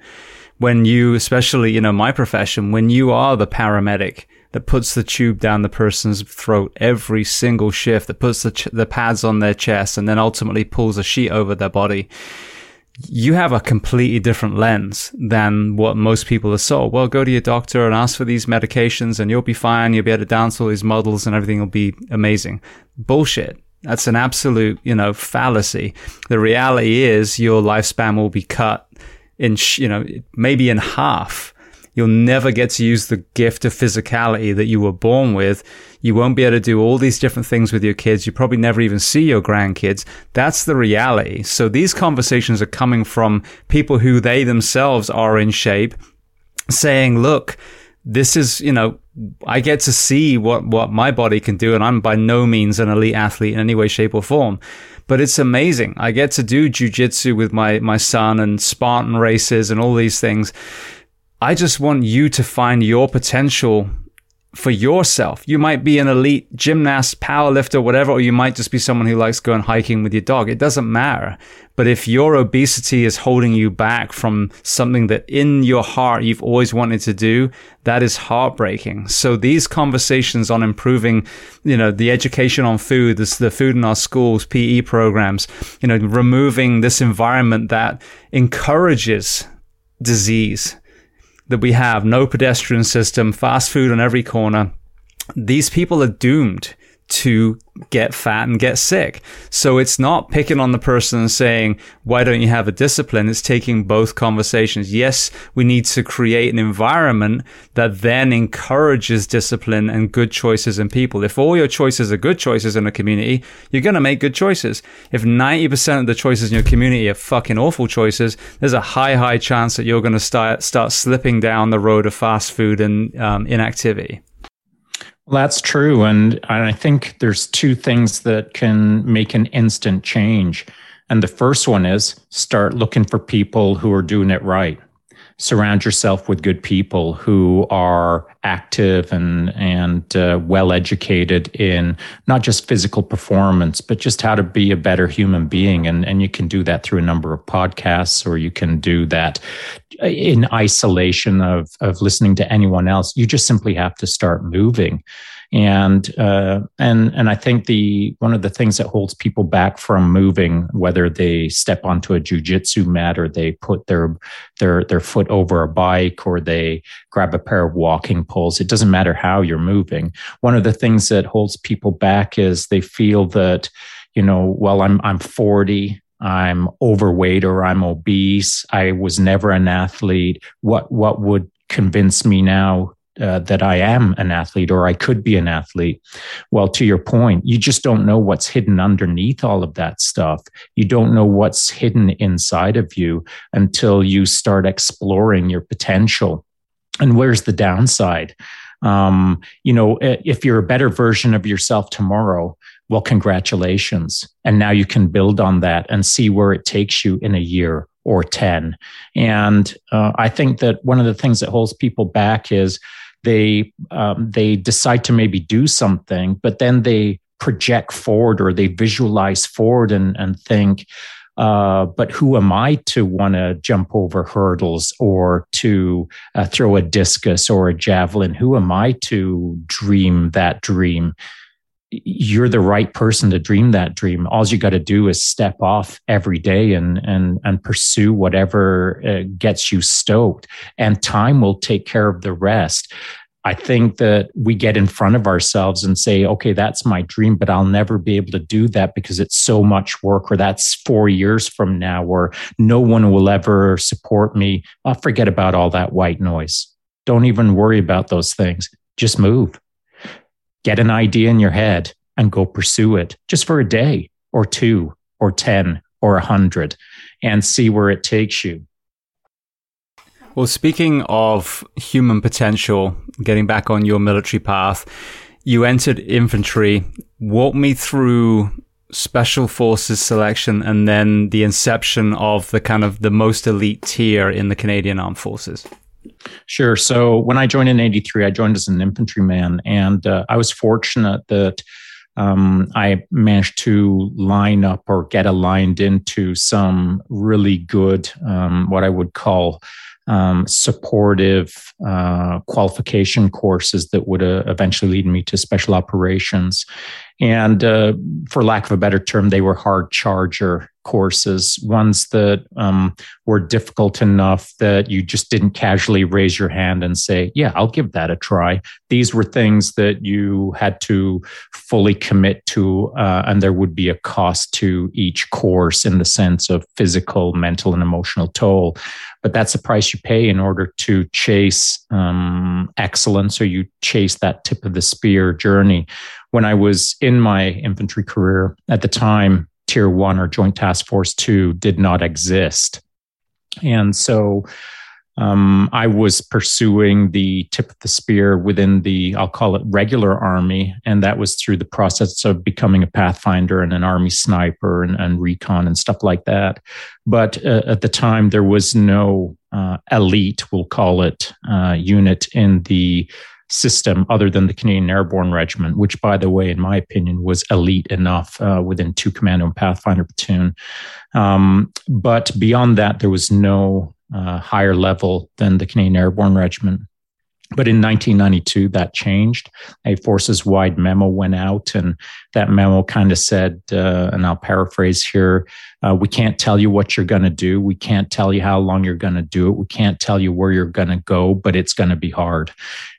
When you, especially, you know, my profession, when you are the paramedic, that puts the tube down the person's throat every single shift, that puts the, ch- the pads on their chest and then ultimately pulls a sheet over their body. You have a completely different lens than what most people are sold. Well, go to your doctor and ask for these medications and you'll be fine. You'll be able to dance all these models and everything will be amazing. Bullshit. That's an absolute, you know, fallacy. The reality is your lifespan will be cut in, you know, maybe in half You'll never get to use the gift of physicality that you were born with. You won't be able to do all these different things with your kids. You probably never even see your grandkids. That's the reality. So these conversations are coming from people who they themselves are in shape saying, look, this is, you know, I get to see what, what my body can do. And I'm by no means an elite athlete in any way, shape or form, but it's amazing. I get to do jujitsu with my, my son and Spartan races and all these things. I just want you to find your potential for yourself. You might be an elite gymnast, powerlifter, whatever, or you might just be someone who likes going hiking with your dog. It doesn't matter. But if your obesity is holding you back from something that in your heart you've always wanted to do, that is heartbreaking. So these conversations on improving, you know, the education on food, this, the food in our schools, PE programs, you know, removing this environment that encourages disease that we have no pedestrian system, fast food on every corner. These people are doomed to get fat and get sick. So it's not picking on the person and saying, why don't you have a discipline? It's taking both conversations. Yes, we need to create an environment that then encourages discipline and good choices in people. If all your choices are good choices in a community, you're going to make good choices. If 90% of the choices in your community are fucking awful choices, there's a high, high chance that you're going to start, start slipping down the road of fast food and um, inactivity. That's true. And I think there's two things that can make an instant change. And the first one is start looking for people who are doing it right. Surround yourself with good people who are active and and uh, well educated in not just physical performance, but just how to be a better human being. And and you can do that through a number of podcasts, or you can do that in isolation of of listening to anyone else. You just simply have to start moving and uh, and and I think the one of the things that holds people back from moving, whether they step onto a jujitsu mat or they put their their their foot over a bike or they grab a pair of walking poles, it doesn't matter how you're moving. One of the things that holds people back is they feel that you know, well, I'm I'm 40, I'm overweight or I'm obese. I was never an athlete. What what would convince me now uh, that I am an athlete or I could be an athlete. Well, to your point, you just don't know what's hidden underneath all of that stuff. You don't know what's hidden inside of you until you start exploring your potential. And where's the downside? Um, you know, if you're a better version of yourself tomorrow, well, congratulations. And now you can build on that and see where it takes you in a year or 10. And uh, I think that one of the things that holds people back is they um, they decide to maybe do something, but then they project forward or they visualize forward and and think. Uh, but who am I to want to jump over hurdles or to uh, throw a discus or a javelin? Who am I to dream that dream? You're the right person to dream that dream. All you got to do is step off every day and and and pursue whatever uh, gets you stoked, and time will take care of the rest. I think that we get in front of ourselves and say, okay, that's my dream, but I'll never be able to do that because it's so much work, or that's four years from now, or no one will ever support me. I'll forget about all that white noise. Don't even worry about those things. Just move get an idea in your head and go pursue it just for a day or two or 10 or a 100 and see where it takes you. Well, speaking of human potential, getting back on your military path, you entered infantry. Walk me through special forces selection and then the inception of the kind of the most elite tier in the Canadian Armed Forces. Sure. So when I joined in 83, I joined as an infantryman, and uh, I was fortunate that um, I managed to line up or get aligned into some really good, um, what I would call um, supportive uh, qualification courses that would uh, eventually lead me to special operations. And uh, for lack of a better term, they were hard charger courses, ones that um, were difficult enough that you just didn't casually raise your hand and say, Yeah, I'll give that a try. These were things that you had to fully commit to, uh, and there would be a cost to each course in the sense of physical, mental, and emotional toll. But that's the price you pay in order to chase um, excellence or you chase that tip of the spear journey when I was in my infantry career at the time, Tier One or Joint Task Force Two did not exist. And so um, I was pursuing the tip of the spear within the, I'll call it regular army. And that was through the process of becoming a Pathfinder and an army sniper and, and recon and stuff like that. But uh, at the time, there was no uh, elite, we'll call it, uh, unit in the system other than the Canadian Airborne Regiment, which, by the way, in my opinion, was elite enough uh, within two Commando and Pathfinder platoon. Um, but beyond that, there was no uh, higher level than the Canadian Airborne Regiment. But in 1992, that changed. A forces wide memo went out, and that memo kind of said, uh, and I'll paraphrase here uh, we can't tell you what you're going to do. We can't tell you how long you're going to do it. We can't tell you where you're going to go, but it's going to be hard.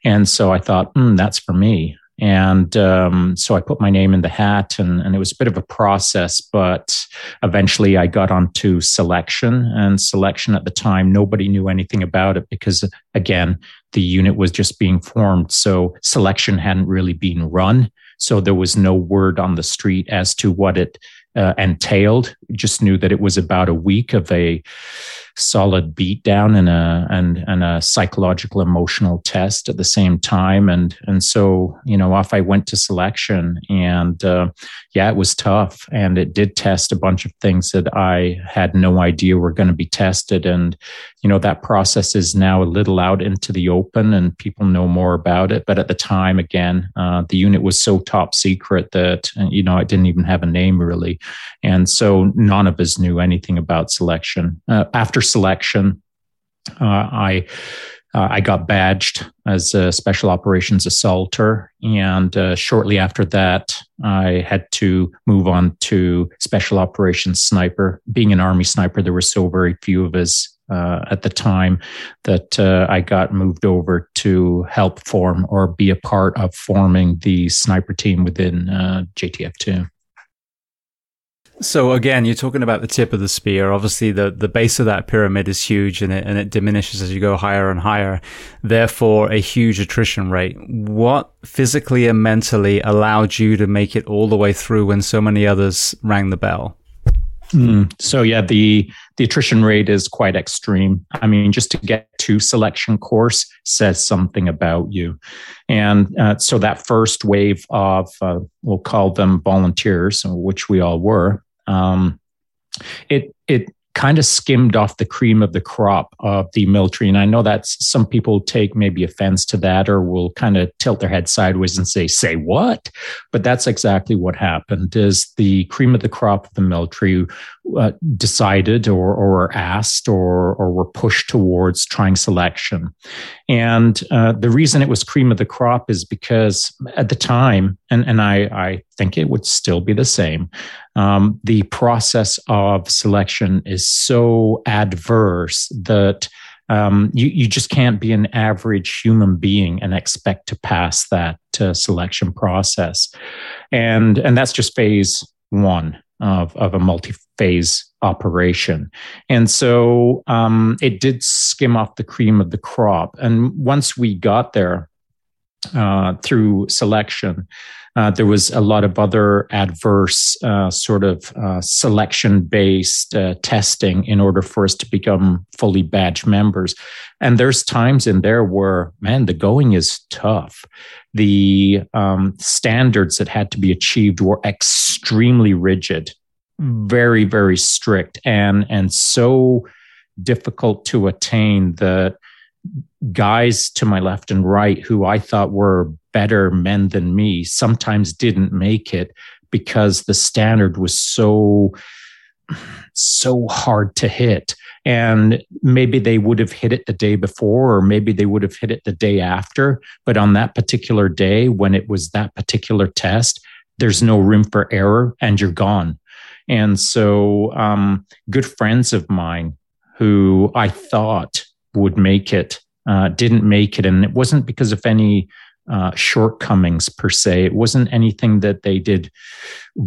And so I thought, mm, that's for me. And um, so I put my name in the hat, and, and, it was a bit of a process, but eventually I got onto selection. And selection at the time, nobody knew anything about it because, again, the unit was just being formed. So selection hadn't really been run. So there was no word on the street as to what it uh, entailed. Just knew that it was about a week of a solid beatdown and a and and a psychological emotional test at the same time. And and so you know off I went to selection and uh, yeah it was tough. And it did test a bunch of things that I had no idea were going to be tested. And you know that process is now a little out into the open and people know more about it. But at the time again uh, the unit was so top secret that you know I didn't even have a name really. And so none of us knew anything about selection. Uh, after after selection, uh, I uh, I got badged as a special operations assaulter, and uh, shortly after that, I had to move on to special operations sniper. Being an army sniper, there were so very few of us uh, at the time that uh, I got moved over to help form or be a part of forming the sniper team within uh, JTF two. So again, you're talking about the tip of the spear. Obviously, the, the base of that pyramid is huge and it, and it diminishes as you go higher and higher. Therefore, a huge attrition rate. What physically and mentally allowed you to make it all the way through when so many others rang the bell? Mm. So yeah, the the attrition rate is quite extreme. I mean, just to get to selection course says something about you, and uh, so that first wave of uh, we'll call them volunteers, which we all were, um, it it kind of skimmed off the cream of the crop of the military. And I know that some people take maybe offense to that or will kind of tilt their head sideways and say, say what? But that's exactly what happened is the cream of the crop of the military uh, decided or, or asked or, or were pushed towards trying selection. And uh, the reason it was cream of the crop is because at the time, and, and I, I think it would still be the same, um, the process of selection is so adverse that um, you, you just can't be an average human being and expect to pass that uh, selection process. And, and that's just phase one of, of a multi phase operation. And so um, it did skim off the cream of the crop. And once we got there uh, through selection, uh, there was a lot of other adverse uh, sort of uh, selection based uh, testing in order for us to become fully badge members. And there's times in there where, man, the going is tough. The um, standards that had to be achieved were extremely rigid, very, very strict, and, and so difficult to attain that guys to my left and right who I thought were better men than me sometimes didn't make it because the standard was so so hard to hit. And maybe they would have hit it the day before or maybe they would have hit it the day after. But on that particular day when it was that particular test there's no room for error and you're gone. And so um, good friends of mine who i thought would make it uh, didn't make it and it wasn't because of any uh, shortcomings per se. It wasn't anything that they did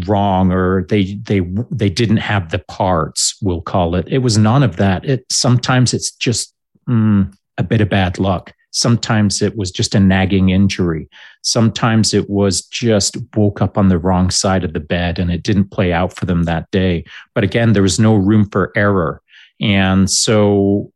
wrong or they they they didn't have the parts. We'll call it. It was none of that. It sometimes it's just mm, a bit of bad luck. Sometimes it was just a nagging injury. Sometimes it was just woke up on the wrong side of the bed and it didn't play out for them that day. But again, there was no room for error. And so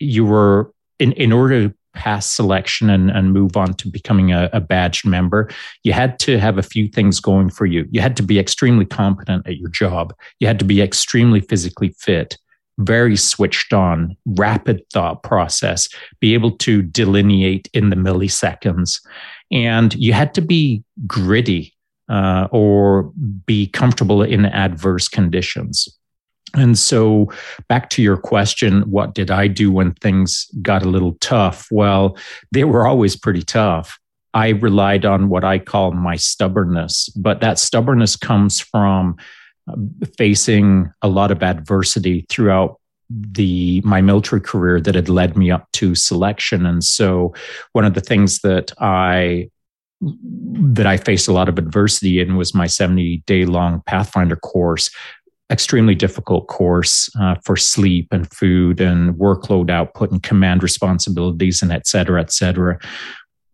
you were in, in order to pass selection and, and move on to becoming a, a badged member, you had to have a few things going for you. You had to be extremely competent at your job. You had to be extremely physically fit very switched on, rapid thought process, be able to delineate in the milliseconds. And you had to be gritty uh, or be comfortable in adverse conditions. And so, back to your question, what did I do when things got a little tough? Well, they were always pretty tough. I relied on what I call my stubbornness, but that stubbornness comes from uh, facing a lot of adversity throughout the my military career that had led me up to selection and so one of the things that i that i faced a lot of adversity in was my 70 day long pathfinder course extremely difficult course uh, for sleep and food and workload output and command responsibilities and et cetera, et cetera.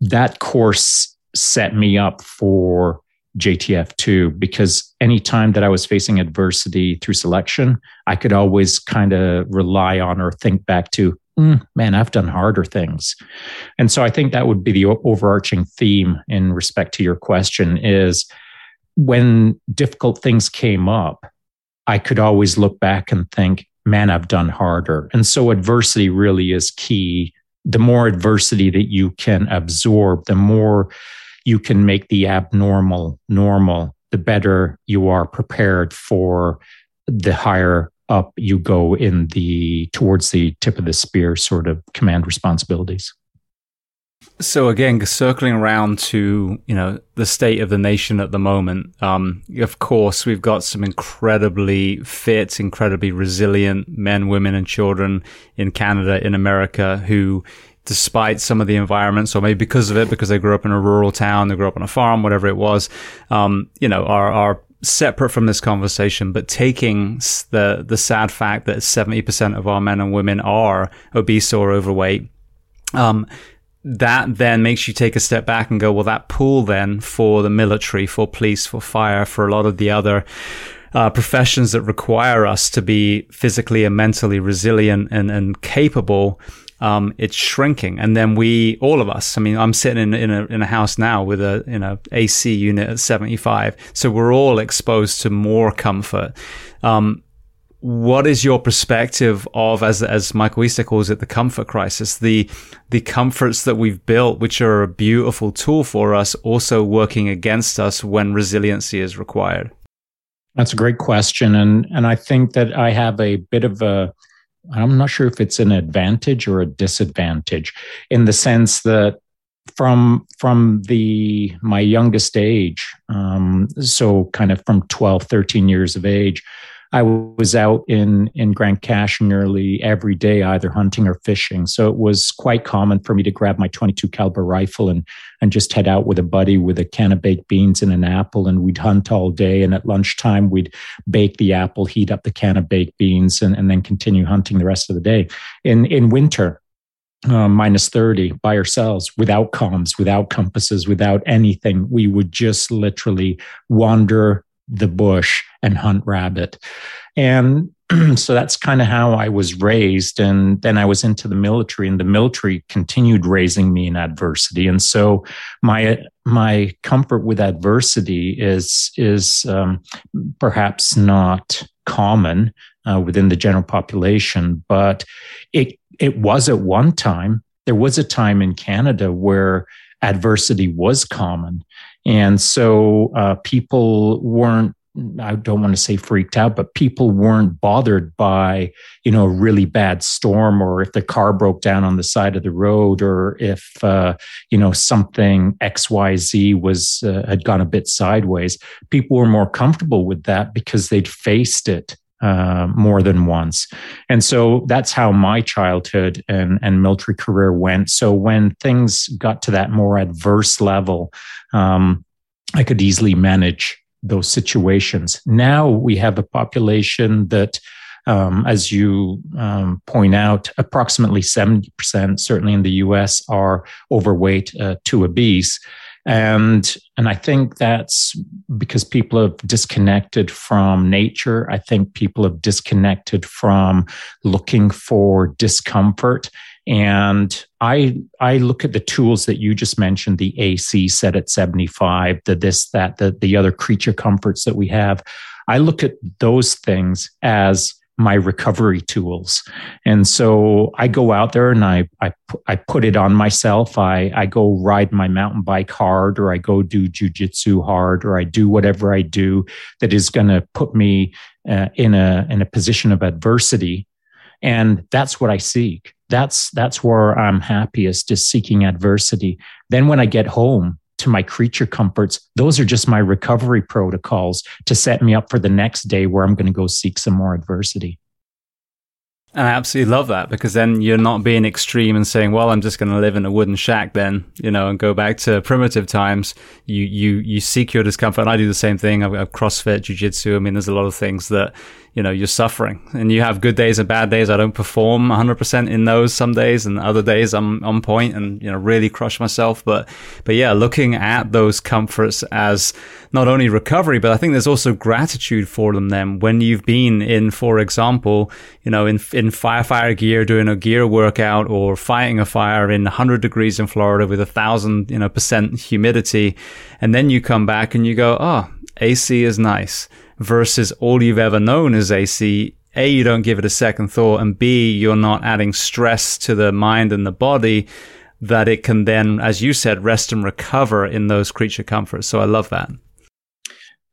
That course set me up for JTF2 because anytime that I was facing adversity through selection, I could always kind of rely on or think back to, mm, man, I've done harder things. And so I think that would be the overarching theme in respect to your question is when difficult things came up, I could always look back and think, man, I've done harder. And so adversity really is key. The more adversity that you can absorb, the more you can make the abnormal normal, the better you are prepared for the higher up you go in the towards the tip of the spear sort of command responsibilities. So again, circling around to you know the state of the nation at the moment. Um, of course, we've got some incredibly fit, incredibly resilient men, women, and children in Canada, in America, who, despite some of the environments, or maybe because of it, because they grew up in a rural town, they grew up on a farm, whatever it was, um, you know, are are separate from this conversation, but taking the the sad fact that seventy percent of our men and women are obese or overweight. Um, that then makes you take a step back and go, well, that pool then for the military, for police, for fire, for a lot of the other uh, professions that require us to be physically and mentally resilient and, and capable, um, it's shrinking. And then we, all of us, I mean, I'm sitting in, in a, in a house now with a, you know, AC unit at 75. So we're all exposed to more comfort. Um, what is your perspective of as as Michael Easter calls it the comfort crisis? The the comforts that we've built which are a beautiful tool for us also working against us when resiliency is required. That's a great question and and I think that I have a bit of a I'm not sure if it's an advantage or a disadvantage in the sense that from from the my youngest age um, so kind of from 12 13 years of age I was out in in Grande Cache nearly every day, either hunting or fishing. So it was quite common for me to grab my 22 caliber rifle and and just head out with a buddy with a can of baked beans and an apple, and we'd hunt all day. And at lunchtime, we'd bake the apple, heat up the can of baked beans, and, and then continue hunting the rest of the day. In in winter, uh, minus 30 by ourselves without comms, without compasses, without anything. We would just literally wander the bush and hunt rabbit. And [clears throat] so that's kind of how I was raised. And then I was into the military, and the military continued raising me in adversity. And so my my comfort with adversity is is um, perhaps not common uh, within the general population, but it it was at one time. There was a time in Canada where adversity was common. And so uh, people weren't I don't want to say freaked out, but people weren't bothered by, you know, a really bad storm or if the car broke down on the side of the road or if, uh, you know, something XYZ was, uh, had gone a bit sideways. People were more comfortable with that because they'd faced it uh, more than once. And so that's how my childhood and, and military career went. So when things got to that more adverse level, um, I could easily manage those situations. Now we have a population that, um, as you um, point out, approximately 70%, certainly in the US, are overweight uh, to obese. And, and I think that's because people have disconnected from nature. I think people have disconnected from looking for discomfort. And I, I look at the tools that you just mentioned, the AC set at 75, the this, that, the, the other creature comforts that we have. I look at those things as my recovery tools. And so I go out there and I, I, I put it on myself. I, I go ride my mountain bike hard, or I go do jujitsu hard, or I do whatever I do that is going to put me uh, in a, in a position of adversity. And that's what I seek. That's, that's where I'm happiest is seeking adversity. Then when I get home, to my creature comforts, those are just my recovery protocols to set me up for the next day where I'm going to go seek some more adversity. And I absolutely love that because then you're not being extreme and saying, "Well, I'm just going to live in a wooden shack," then you know, and go back to primitive times. You you you seek your discomfort. And I do the same thing. I've got CrossFit, Jiu-Jitsu. I mean, there's a lot of things that you know you're suffering and you have good days and bad days i don't perform 100% in those some days and other days i'm on point and you know really crush myself but but yeah looking at those comforts as not only recovery but i think there's also gratitude for them then when you've been in for example you know in in firefighter gear doing a gear workout or fighting a fire in 100 degrees in florida with a thousand you know percent humidity and then you come back and you go oh ac is nice versus all you've ever known as AC, A, you don't give it a second thought, and B, you're not adding stress to the mind and the body that it can then, as you said, rest and recover in those creature comforts. So I love that.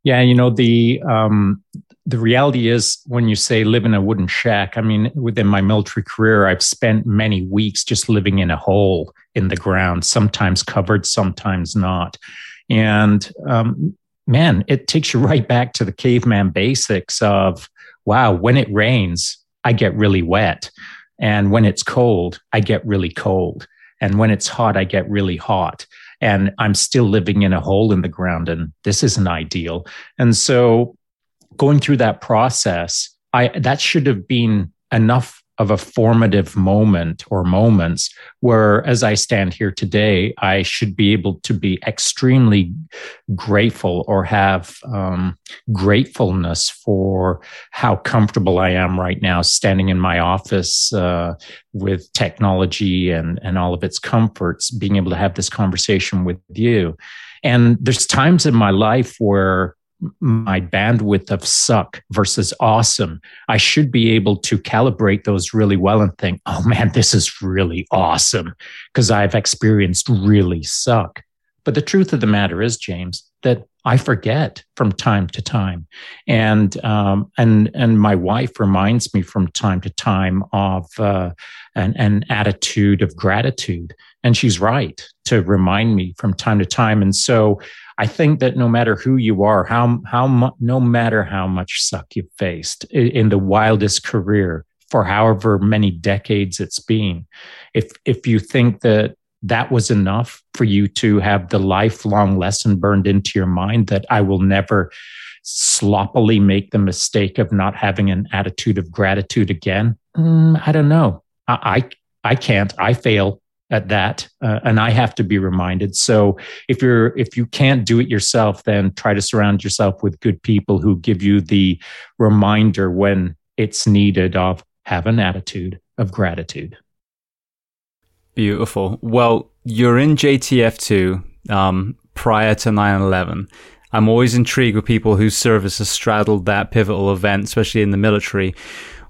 Yeah, you know, the um the reality is when you say live in a wooden shack, I mean, within my military career, I've spent many weeks just living in a hole in the ground, sometimes covered, sometimes not. And um, man, it takes you right back to the caveman basics of, wow, when it rains, I get really wet. And when it's cold, I get really cold. And when it's hot, I get really hot. And I'm still living in a hole in the ground. And this isn't ideal. And so going through that process, I, that should have been enough of a formative moment or moments where, as I stand here today, I should be able to be extremely grateful or have um, gratefulness for how comfortable I am right now standing in my office uh, with technology and, and all of its comforts, being able to have this conversation with you. And there's times in my life where my bandwidth of suck versus awesome, I should be able to calibrate those really well and think, oh man, this is really awesome because I've experienced really suck. But the truth of the matter is, James, that I forget from time to time, and um, and and my wife reminds me from time to time of uh, an, an attitude of gratitude, and she's right to remind me from time to time. And so I think that no matter who you are, how how mu- no matter how much suck you've faced in, in the wildest career for however many decades it's been, if if you think that that was enough for you to have the lifelong lesson burned into your mind that I will never sloppily make the mistake of not having an attitude of gratitude again. Mm, I don't know. I, I I can't. I fail at that uh, and i have to be reminded. So if you're if you can't do it yourself then try to surround yourself with good people who give you the reminder when it's needed of have an attitude of gratitude. Beautiful. Well you're in jtf2 um, prior to 9-11 i'm always intrigued with people whose service has straddled that pivotal event especially in the military.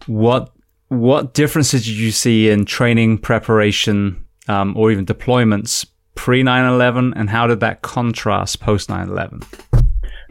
What what differences did you see in training preparation um, or even deployments pre 9 11, and how did that contrast post 9 11?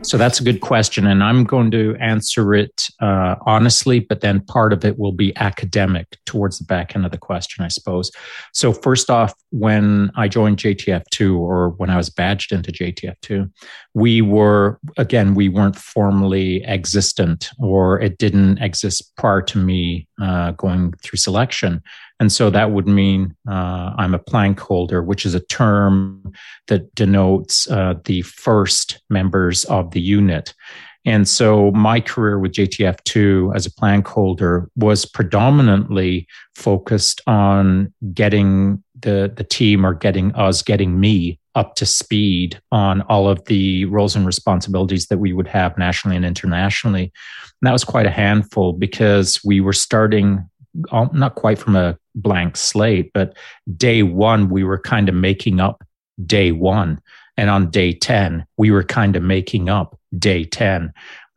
So that's a good question. And I'm going to answer it uh, honestly, but then part of it will be academic towards the back end of the question, I suppose. So, first off, when I joined JTF2 or when I was badged into JTF2, we were, again, we weren't formally existent or it didn't exist prior to me uh, going through selection. And so that would mean uh, I'm a plank holder, which is a term that denotes uh, the first members of the unit. And so my career with JTF2 as a plank holder was predominantly focused on getting the, the team or getting us, getting me up to speed on all of the roles and responsibilities that we would have nationally and internationally. And that was quite a handful because we were starting not quite from a blank slate, but day one, we were kind of making up day one. And on day 10, we were kind of making up day 10.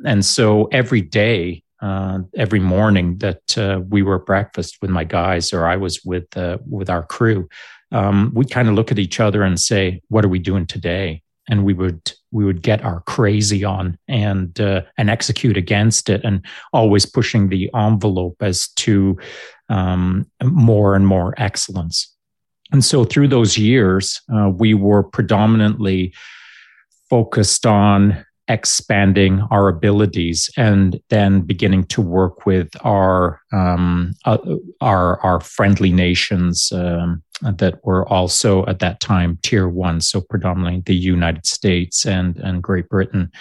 And so every day, uh, every morning that uh, we were at breakfast with my guys or I was with uh, with our crew, um, we'd kind of look at each other and say, "What are we doing today?" And we would we would get our crazy on and uh, and execute against it, and always pushing the envelope as to um, more and more excellence. And so through those years, uh, we were predominantly focused on expanding our abilities and then beginning to work with our um, uh, our our friendly nations um, that were also at that time tier one, so predominantly the United States and and Great Britain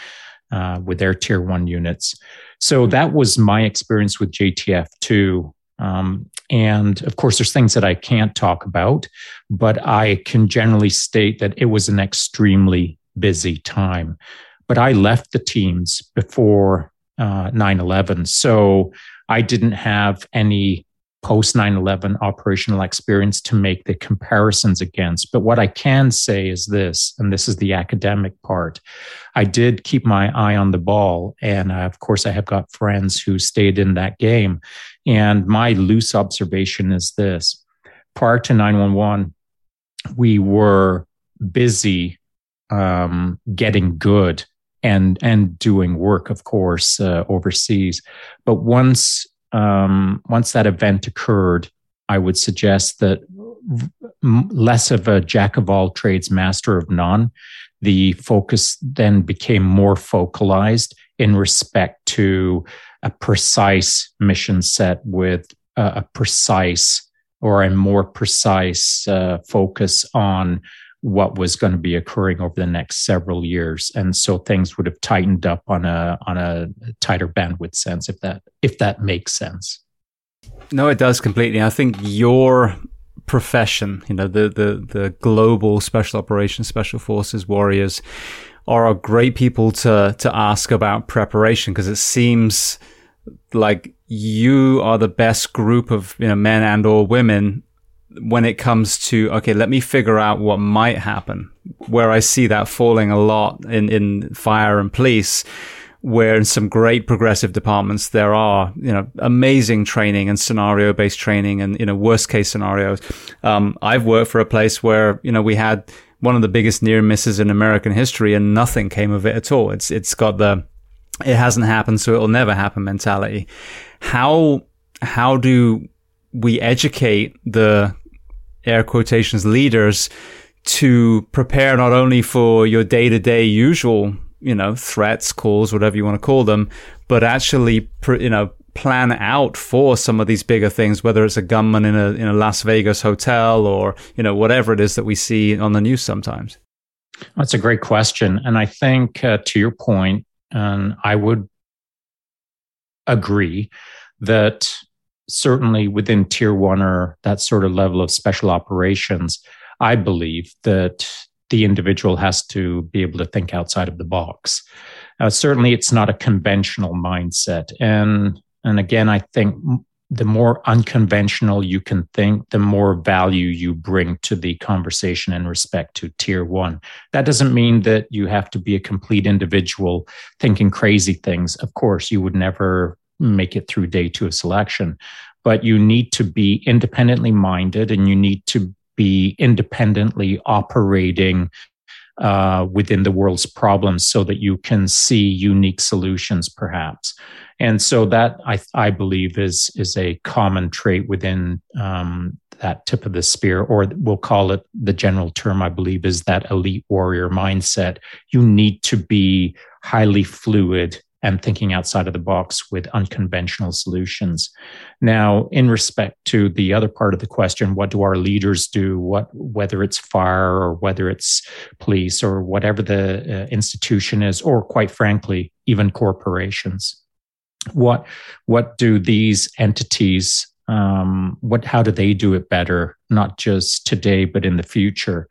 uh, with their tier one units. So that was my experience with JTF two. Um, and of course, there's things that I can't talk about, but I can generally state that it was an extremely busy time but I left the teams before uh, 9 11. So I didn't have any post 9 11 operational experience to make the comparisons against. But what I can say is this, and this is the academic part I did keep my eye on the ball. And of course, I have got friends who stayed in that game. And my loose observation is this prior to 9/11, we were busy um, getting good and and doing work, of course, uh, overseas. But once um, once that event occurred, I would suggest that less of a jack of all trades, master of none. The focus then became more focalized in respect to a precise mission set with a, precise or a more precise uh, focus on what was going to be occurring over the next several years. And so things would have tightened up on a on a tighter bandwidth sense if that if that makes sense. No it does completely. I think your profession you know the the the global special operations special forces warriors are great people to to ask about preparation because it seems like you are the best group of you know men and or women when it comes to okay, let me figure out what might happen. Where I see that falling a lot in in fire and police, where in some great progressive departments there are you know amazing training and scenario based training and you know worst case scenarios. Um, I've worked for a place where you know we had one of the biggest near misses in American history and nothing came of it at all. It's it's got the it hasn't happened so it'll never happen mentality. How how do we educate the air quotations leaders to prepare not only for your day to day usual, you know, threats, calls, whatever you want to call them, but actually, you know, plan out for some of these bigger things, whether it's a gunman in a in a Las Vegas hotel or you know whatever it is that we see on the news sometimes. That's a great question, and I think uh, to your point, and I would agree that certainly within tier one or that sort of level of special operations, I believe that the individual has to be able to think outside of the box. Uh, certainly, it's not a conventional mindset, and and again, I think the more unconventional you can think, the more value you bring to the conversation in respect to tier one. That doesn't mean that you have to be a complete individual thinking crazy things. Of course, you would never make it through day two of selection. But you need to be independently minded and you need to be independently operating uh, within the world's problems so that you can see unique solutions perhaps and so that i, I believe is is a common trait within um, that tip of the spear or we'll call it the general term i believe is that elite warrior mindset you need to be highly fluid and thinking outside of the box with unconventional solutions. Now, in respect to the other part of the question, what do our leaders do? What, whether it's fire or whether it's police or whatever the uh, institution is, or quite frankly, even corporations. What, what do these entities um, what how do they do it better not just today but in the future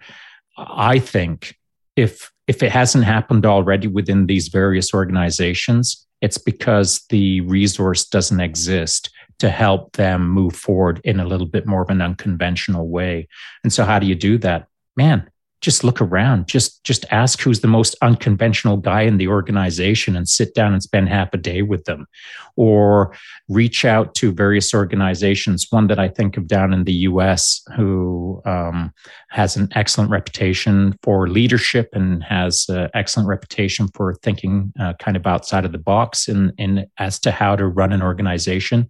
I think if if it hasn't happened already within these various organizations, it's because the resource doesn't exist to help them move forward in a little bit more of an unconventional way. And so, how do you do that? Man, just look around. Just just ask who's the most unconventional guy in the organization and sit down and spend half a day with them. Or reach out to various organizations. One that i think of down in the us who um, has an excellent reputation for leadership and has an excellent reputation for thinking uh, kind of outside of the box in, in as to how to run an organization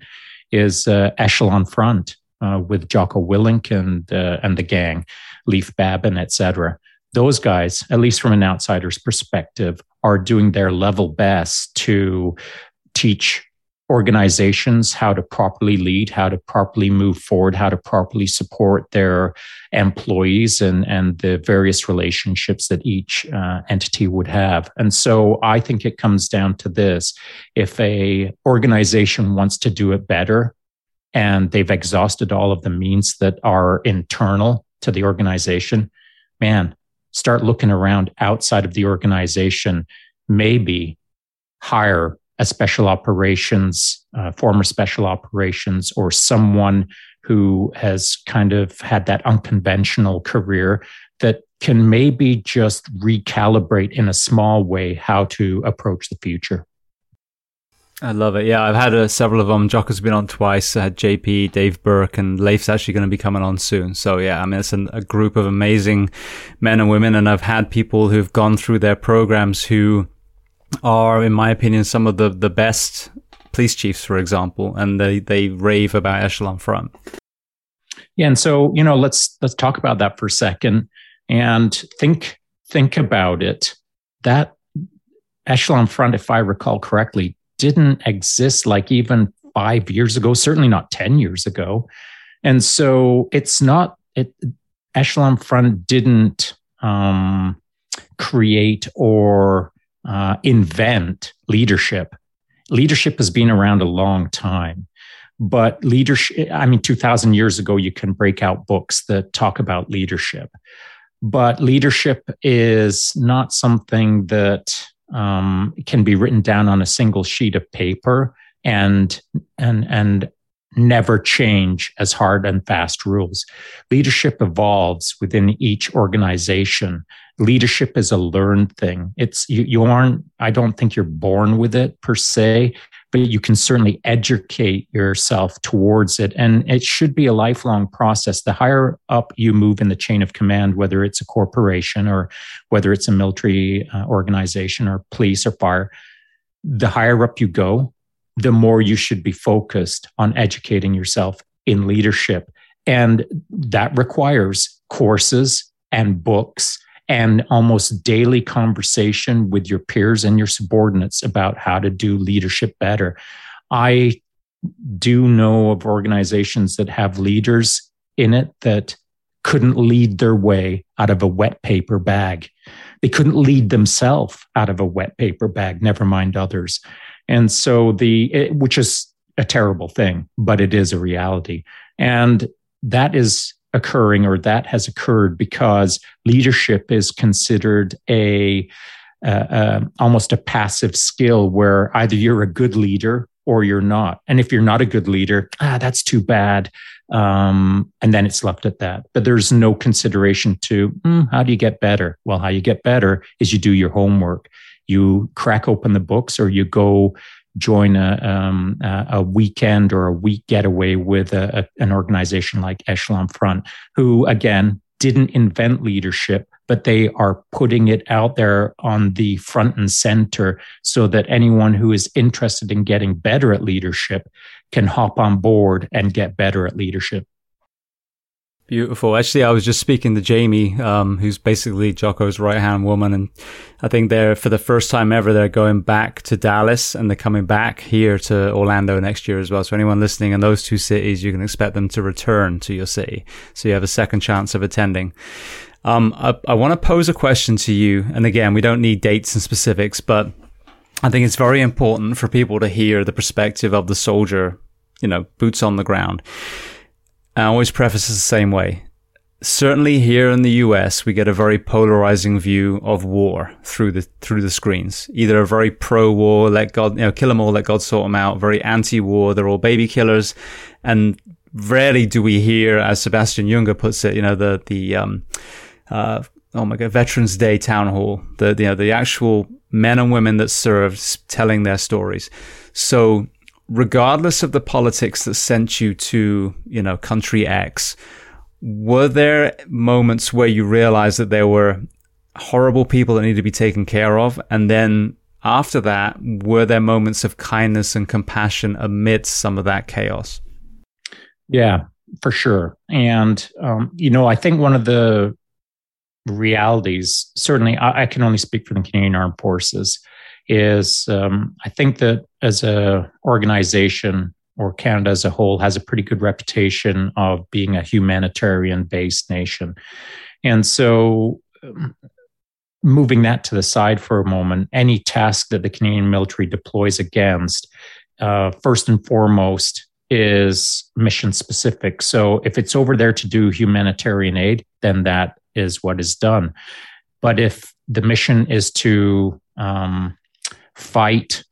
is uh, echelon front uh, with Jocko Willink and uh, and the gang, Leif Babin, etc. Those guys, at least from an outsider's perspective, are doing their level best to teach organizations how to properly lead, how to properly move forward, how to properly support their employees and, and the various relationships that each uh, entity would have. And so I think it comes down to this. If a organization wants to do it better, and they've exhausted all of the means that are internal to the organization, man, start looking around outside of the organization. Maybe hire a special operations, uh, former special operations, or someone who has kind of had that unconventional career that can maybe just recalibrate in a small way how to approach the future. I love it. Yeah, I've had uh, several of them. Jock has been on twice. I had JP, Dave Berke, and Leif's actually going to be coming on soon. So yeah, I mean, it's an, a group of amazing men and women. And I've had people who've gone through their programs who are, in my opinion, some of the, the best police chiefs, for example, and they, they rave about Echelon Front. Yeah. And so, you know, let's, let's talk about that for a second and think, think about it. That Echelon Front, if I recall correctly, didn't exist like even five years ago, certainly not 10 years ago. And so it's not, it, Echelon Front didn't um, create or uh, invent leadership. Leadership has been around a long time. But leadership, I mean, 2000 years ago, you can break out books that talk about leadership. But leadership is not something that um, can be written down on a single sheet of paper and and and never change as hard and fast rules. Leadership evolves within each organization. Leadership is a learned thing. It's you, you aren't, I don't think you're born with it per se, but you can certainly educate yourself towards it. And it should be a lifelong process. The higher up you move in the chain of command, whether it's a corporation or whether it's a military uh, organization or police or fire, the higher up you go, the more you should be focused on educating yourself in leadership. And that requires courses and books and almost daily conversation with your peers and your subordinates about how to do leadership better. I do know of organizations that have leaders in it that couldn't lead their way out of a wet paper bag. They couldn't lead themselves out of a wet paper bag, never mind others. And so the, it, which is a terrible thing, but it is a reality. And that is occurring or that has occurred because leadership is considered a uh, uh, almost a passive skill where either you're a good leader or you're not. And if you're not a good leader, ah, that's too bad. Um, and then it's left at that. But there's no consideration to mm, how do you get better? Well, how you get better is you do your homework. You crack open the books or you go join a, um, a weekend or a week getaway with a, a, an organization like Echelon Front, who again didn't invent leadership, but they are putting it out there on the front and center so that anyone who is interested in getting better at leadership can hop on board and get better at leadership. Beautiful. Actually, I was just speaking to Jamie, um, who's basically Jocko's right hand woman. And I think they're, for the first time ever, they're going back to Dallas and they're coming back here to Orlando next year as well. So anyone listening in those two cities, you can expect them to return to your city. So you have a second chance of attending. Um, I, I want to pose a question to you. And again, we don't need dates and specifics, but I think it's very important for people to hear the perspective of the soldier, you know, boots on the ground. I always preface it the same way. certainly here in the US, we get a very polarizing view of war through the through the screens. Either a very pro-war, let God, you know, kill them all, let God sort them out. Very anti-war, they're all baby killers, and rarely do we hear, as Sebastian Junger puts it, you know, the the um, uh, oh my god, Veterans Day town hall, the you know the actual men and women that served telling their stories. So regardless of the politics that sent you to you know country X were there moments where you realized that there were horrible people that need to be taken care of? And then after that, were there moments of kindness and compassion amidst some of that chaos? Yeah, for sure. And, um, you know, I think one of the realities, certainly I, I, can only speak for the Canadian Armed Forces, is um, I think that as a organization, or Canada as a whole has a pretty good reputation of being a humanitarian based nation. And so, um, moving that to the side for a moment, any task that the Canadian military deploys against, uh, first and foremost, is mission specific. So if it's over there to do humanitarian aid, then that is what is done. But if the mission is to um, fight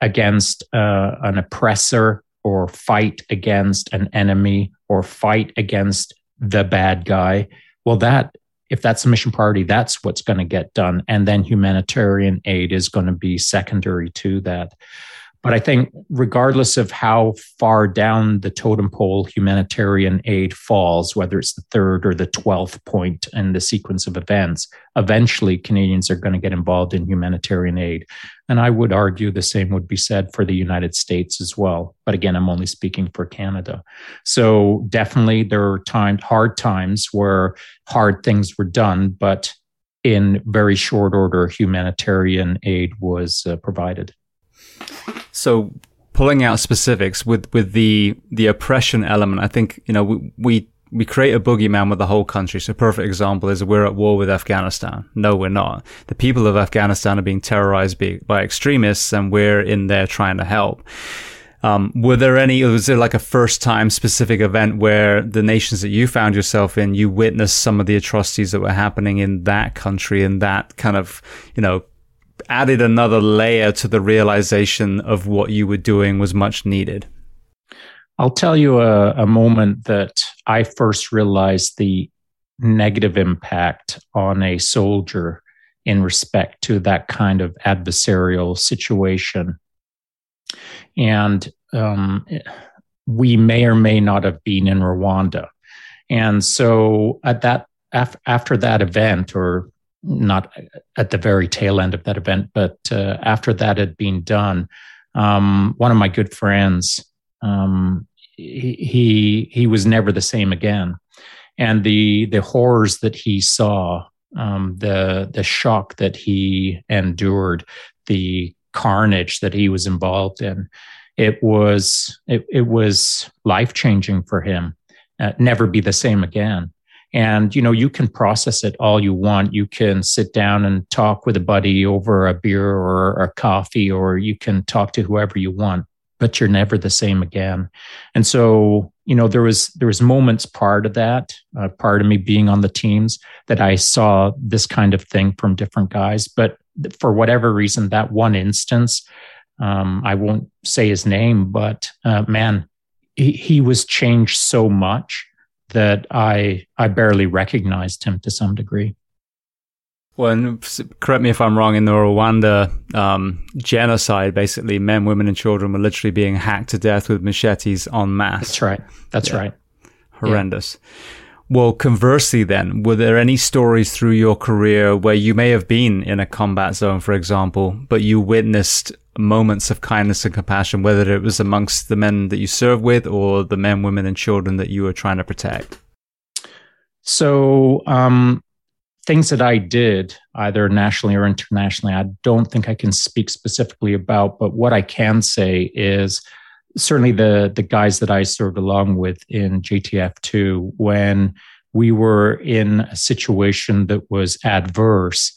against uh, an oppressor or fight against an enemy or fight against the bad guy. Well, that if that's a mission priority, that's what's going to get done. And then humanitarian aid is going to be secondary to that. But I think, regardless of how far down the totem pole humanitarian aid falls, whether it's the third or the 12th point in the sequence of events, eventually Canadians are going to get involved in humanitarian aid. And I would argue the same would be said for the United States as well. But again, I'm only speaking for Canada. So definitely there are times, hard times where hard things were done, but in very short order, humanitarian aid was uh, provided. So pulling out specifics with with the the oppression element, I think you know we we, we create a boogeyman with the whole country. So perfect example is we're at war with Afghanistan. No, we're not. The people of Afghanistan are being terrorized by, extremists, and we're in there trying to help. Um, were there any, was there like a first time specific event where the nations that you found yourself in, you witnessed some of the atrocities that were happening in that country and that kind of, you know, added another layer to the realization of what you were doing was much needed? I'll tell you a, a moment that I first realized the negative impact on a soldier in respect to that kind of adversarial situation. And um, we may or may not have been in Rwanda. And so at that af- after that event, or not at the very tail end of that event, but uh, after that had been done, um, one of my good friends, um, he, he was never the same again, and the the horrors that he saw, um, the the shock that he endured, the carnage that he was involved in, it was it, it was life changing for him. Uh, never be the same again. And, you know, you can process it all you want. You can sit down and talk with a buddy over a beer or a coffee, or you can talk to whoever you want, but you're never the same again. And so, you know, there was, there was moments part of that, uh, part of me being on the teams that I saw this kind of thing from different guys. But for whatever reason, that one instance, um, I won't say his name, but uh, man, he, he was changed so much that I I barely recognized him to some degree. Well, correct me if I'm wrong. In the Rwanda um, genocide, basically, men, women, and children were literally being hacked to death with machetes en masse. That's right. That's yeah. right. Horrendous. Yeah. Well, conversely, then, were there any stories through your career where you may have been in a combat zone, for example, but you witnessed moments of kindness and compassion, whether it was amongst the men that you serve with or the men, women, and children that you were trying to protect? So, um, things that I did, either nationally or internationally, I don't think I can speak specifically about, but what I can say is certainly the the guys that I served along with in JTF two when we were in a situation that was adverse.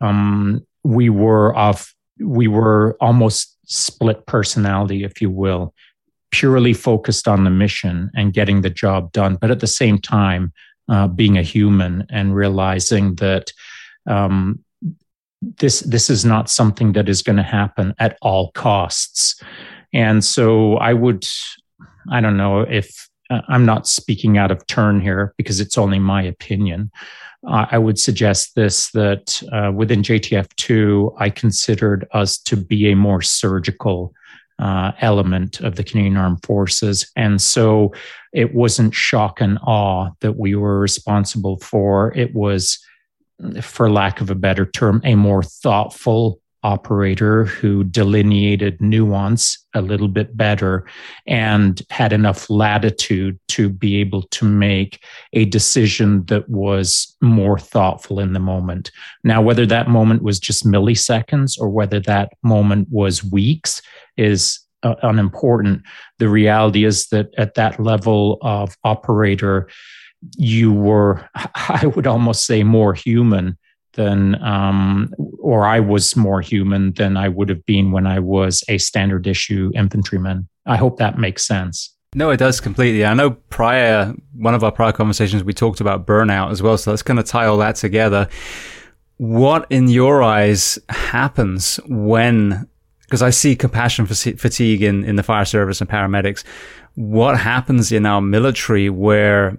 Um, we were off. We were almost split personality, if you will, purely focused on the mission and getting the job done. But at the same time, uh, being a human and realizing that um, this this is not something that is going to happen at all costs. And so I would, I don't know if uh, I'm not speaking out of turn here because it's only my opinion. Uh, I would suggest this that uh, within JTF2, I considered us to be a more surgical uh, element of the Canadian Armed Forces. And so it wasn't shock and awe that we were responsible for. It was, for lack of a better term, a more thoughtful operator who delineated nuance a little bit better and had enough latitude to be able to make a decision that was more thoughtful in the moment. Now, whether that moment was just milliseconds or whether that moment was weeks is uh, unimportant. The reality is that at that level of operator, you were, [laughs] I would almost say, more human than, um, or I was more human than I would have been when I was a standard issue infantryman. I hope that makes sense. No, it does completely. I know prior, one of our prior conversations, we talked about burnout as well. So let's kind of tie all that together. What in your eyes happens when because I see compassion fatigue in, in the fire service and paramedics. What happens in our military where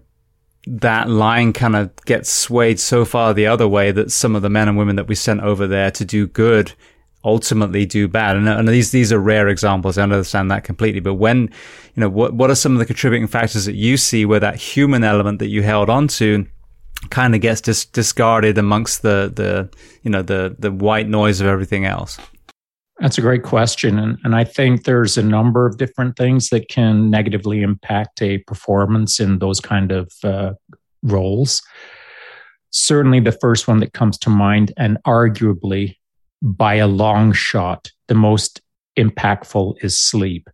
that line kind of gets swayed so far the other way that some of the men and women that we sent over there to do good ultimately do bad. And, and, these these are rare examples. I understand that completely. But when, you know, what what are some of the contributing factors that you see where that human element that you held onto kind of gets dis- discarded amongst the the you know the the white noise of everything else? That's a great question. And, and I think there's a number of different things that can negatively impact a performance in those kind of uh, roles. Certainly, the first one that comes to mind, and arguably by a long shot, the most impactful is sleep.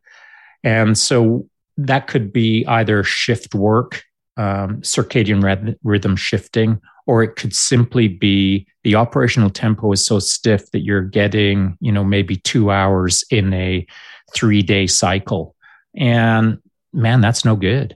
And so that could be either shift work, um, circadian rhythm shifting, or it could simply be the operational tempo is so stiff that you're getting, you know, maybe two hours in a three day cycle. And man, that's no good.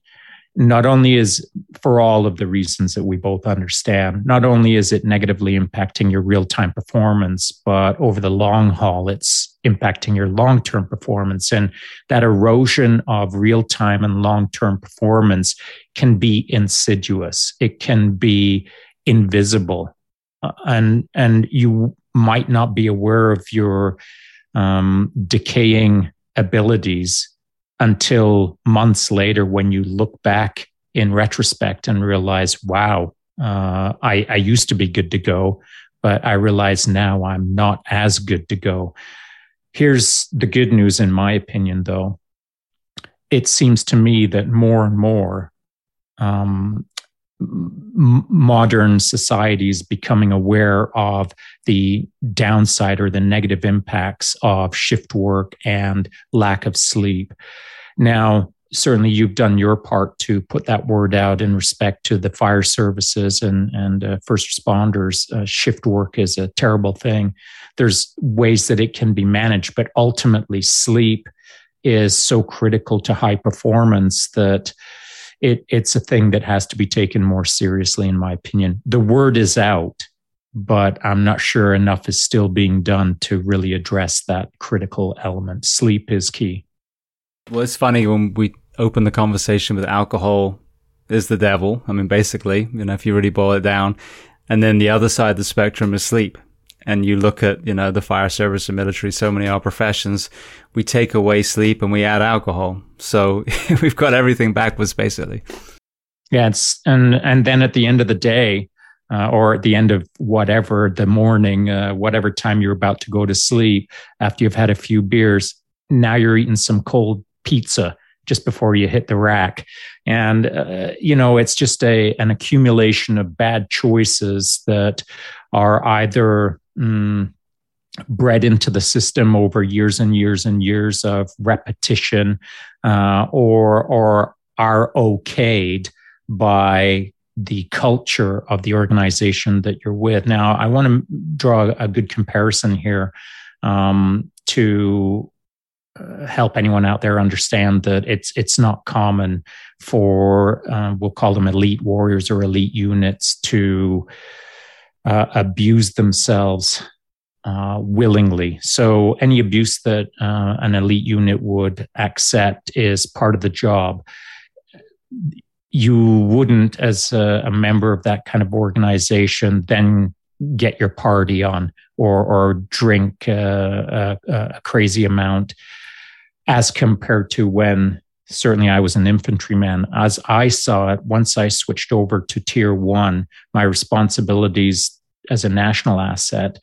Not only is for all of the reasons that we both understand, not only is it negatively impacting your real time performance, but over the long haul, it's impacting your long term performance. And that erosion of real time and long term performance can be insidious. It can be invisible uh, and and you might not be aware of your um, decaying abilities until months later when you look back in retrospect and realize wow uh, I, I used to be good to go but i realize now i'm not as good to go. Here's the good news in my opinion though. It seems to me that more and more um, modern societies becoming aware of the downside or the negative impacts of shift work and lack of sleep. Now, certainly you've done your part to put that word out in respect to the fire services and, and uh, first responders. Uh, shift work is a terrible thing. There's ways that it can be managed, but ultimately, sleep is so critical to high performance that it, it's a thing that has to be taken more seriously, in my opinion. The word is out, but I'm not sure enough is still being done to really address that critical element. Sleep is key. Well, it's funny when we open the conversation with alcohol is the devil. I mean, basically, you know, if you really boil it down. And then the other side of the spectrum is sleep and you look at, you know, the fire service and military, so many of our professions, we take away sleep and we add alcohol. So [laughs] we've got everything backwards basically. Yeah. It's, and, and then at the end of the day, uh, or at the end of whatever the morning, uh, whatever time you're about to go to sleep, after you've had a few beers, now you're eating some cold pizza just before you hit the rack. And, uh, you know, it's just a, an accumulation of bad choices that are either mm, bred into the system over years and years and years of repetition uh, or or are okayed by the culture of the organization that you're with. Now, I want to draw a good comparison here um, to uh, help anyone out there understand that it's it's not common for uh, we'll call them elite warriors or elite units to uh, abuse themselves uh, willingly. So any abuse that uh, an elite unit would accept is part of the job. You wouldn't, as a, a member of that kind of organization, then get your party on or or drink uh, a, a, crazy amount as compared to when certainly I was an infantryman. As I saw it, once I switched over to tier one, my responsibilities as a national asset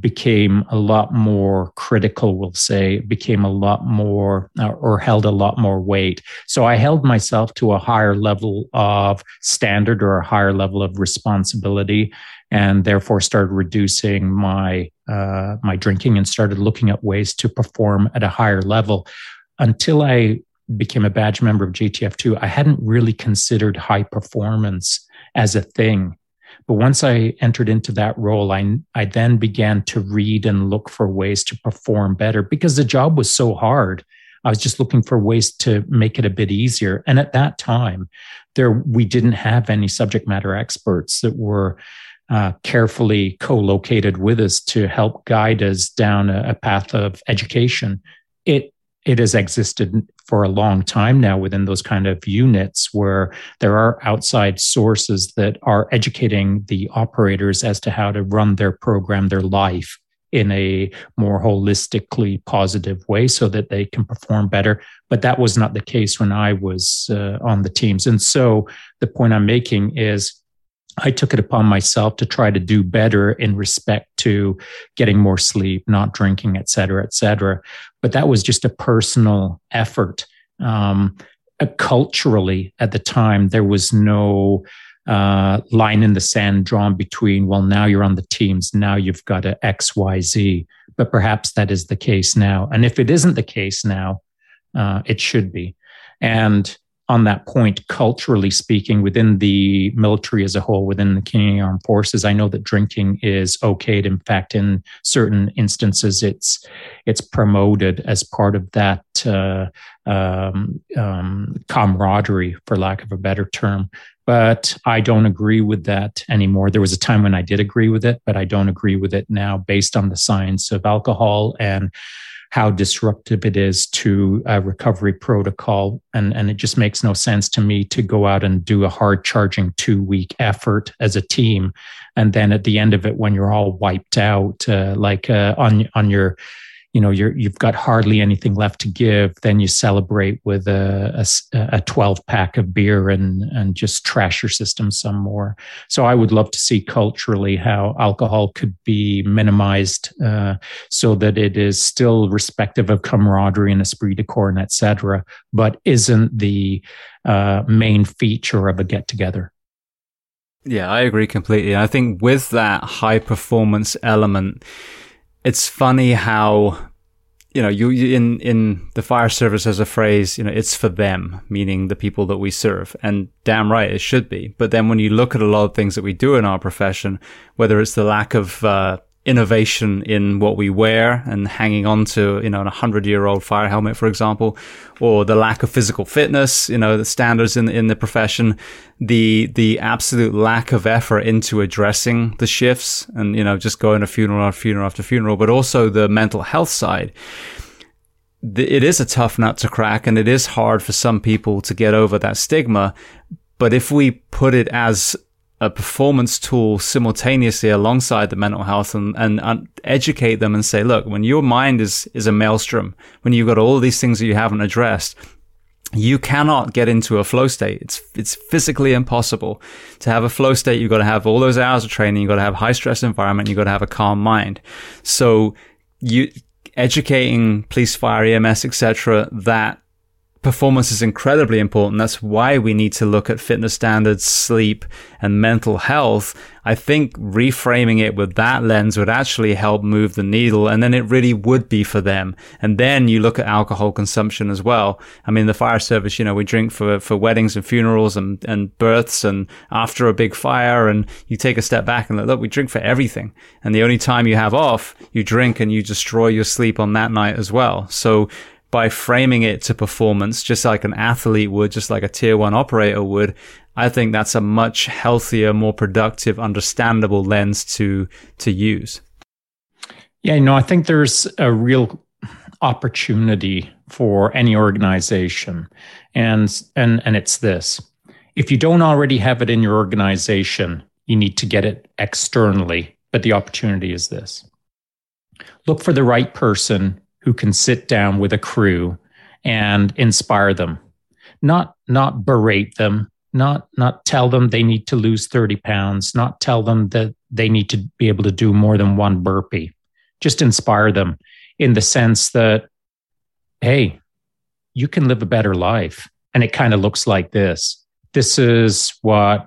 became a lot more critical, we'll say, became a lot more uh, or held a lot more weight. So I held myself to a higher level of standard or a higher level of responsibility and therefore started reducing my uh, my drinking and started looking at ways to perform at a higher level until I became a badge member of JTF2 I hadn't really considered high performance as a thing but once I entered into that role, I, I then began to read and look for ways to perform better because the job was so hard. I was just looking for ways to make it a bit easier. And at that time, there we didn't have any subject matter experts that were uh, carefully co-located with us to help guide us down a, a path of education. It it has existed for a long time now within those kind of units where there are outside sources that are educating the operators as to how to run their program, their life in a more holistically positive way so that they can perform better. But that was not the case when I was uh, on the teams. And so the point I'm making is I took it upon myself to try to do better in respect to getting more sleep, not drinking, et cetera, et cetera. But that was just a personal effort. Um, uh, culturally, at the time, there was no uh, line in the sand drawn between, well, now you're on the teams, now you've got a X, Y, Z. But perhaps that is the case now. And if it isn't the case now, uh, it should be. And on that point, culturally speaking, within the military as a whole, within the Canadian Armed Forces, I know that drinking is okayed. In fact, in certain instances, it's it's promoted as part of that uh, um, um, camaraderie, for lack of a better term. But I don't agree with that anymore. There was a time when I did agree with it, but I don't agree with it now, based on the science of alcohol and how disruptive it is to a recovery protocol. And, and it just makes no sense to me to go out and do a hard charging two week effort as a team. And then at the end of it, when you're all wiped out, uh, like uh, on, on your you know you're you've got hardly anything left to give then you celebrate with a, a, a 12 pack of beer and and just trash your system some more. So i would love to see culturally how alcohol could be minimized uh, so that it is still respective of camaraderie and esprit de corps and etc but isn't the uh, main feature of a get together yeah i agree completely. I think with that high performance element it's funny how you know you, in in the fire service has a phrase you know it's for them meaning the people that we serve. And damn right it should be. But then when you look at a lot of things that we do in our profession whether it's the lack of uh, innovation in what we wear and hanging on to, you know, a hundred year old fire helmet, for example, or the lack of physical fitness, you know, the standards in, in the profession, the, the absolute lack of effort into addressing the shifts and, you know, just going to funeral after funeral after funeral, but also the mental health side. It is a tough nut to crack and it is hard for some people to get over that stigma. But if we put it as a performance tool simultaneously alongside the mental health and, and, and, educate them and say, look, when your mind is, is a maelstrom, when you've got all these things that you haven't addressed, you cannot get into a flow state. It's, it's physically impossible to have a flow state. You've got to have all those hours of training. You've got to have high stress environment. You've got to have a calm mind. So you educating police, fire, EMS, etc., that performance is incredibly important. That's why we need to look at fitness standards, sleep, and mental health. I think reframing it with that lens would actually help move the needle. And then it really would be for them. And then you look at alcohol consumption as well. I mean, the fire service, you know, we drink for, for weddings and funerals and, and births and after a big fire. And you take a step back and look, look, we drink for everything. And the only time you have off, you drink and you destroy your sleep on that night as well. So by framing it to performance, just like an athlete would, just like a tier one operator would, I think that's a much healthier, more productive, understandable lens to to use. Yeah, know, I think there's a real opportunity for any organization. And and and it's this. If you don't already have it in your organization, you need to get it externally. But the opportunity is this. Look for the right person who can sit down with a crew and inspire them. Not not berate them not not tell them they need to lose 30 pounds not tell them that they need to be able to do more than one burpee. Just inspire them in the sense that hey you can live a better life. And it kind of looks like this. This is what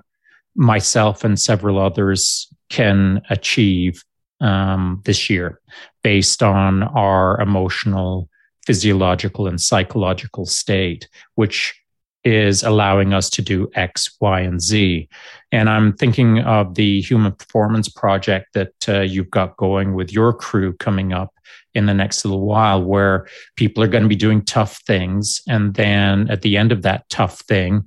myself and several others can achieve um, this year based on our emotional, physiological, and psychological state, which is allowing us to do X, Y, and Z. And I'm thinking of the Human Performance Project that uh, you've got going with your crew coming up in the next little while, where people are going to be doing tough things. And then at the end of that tough thing,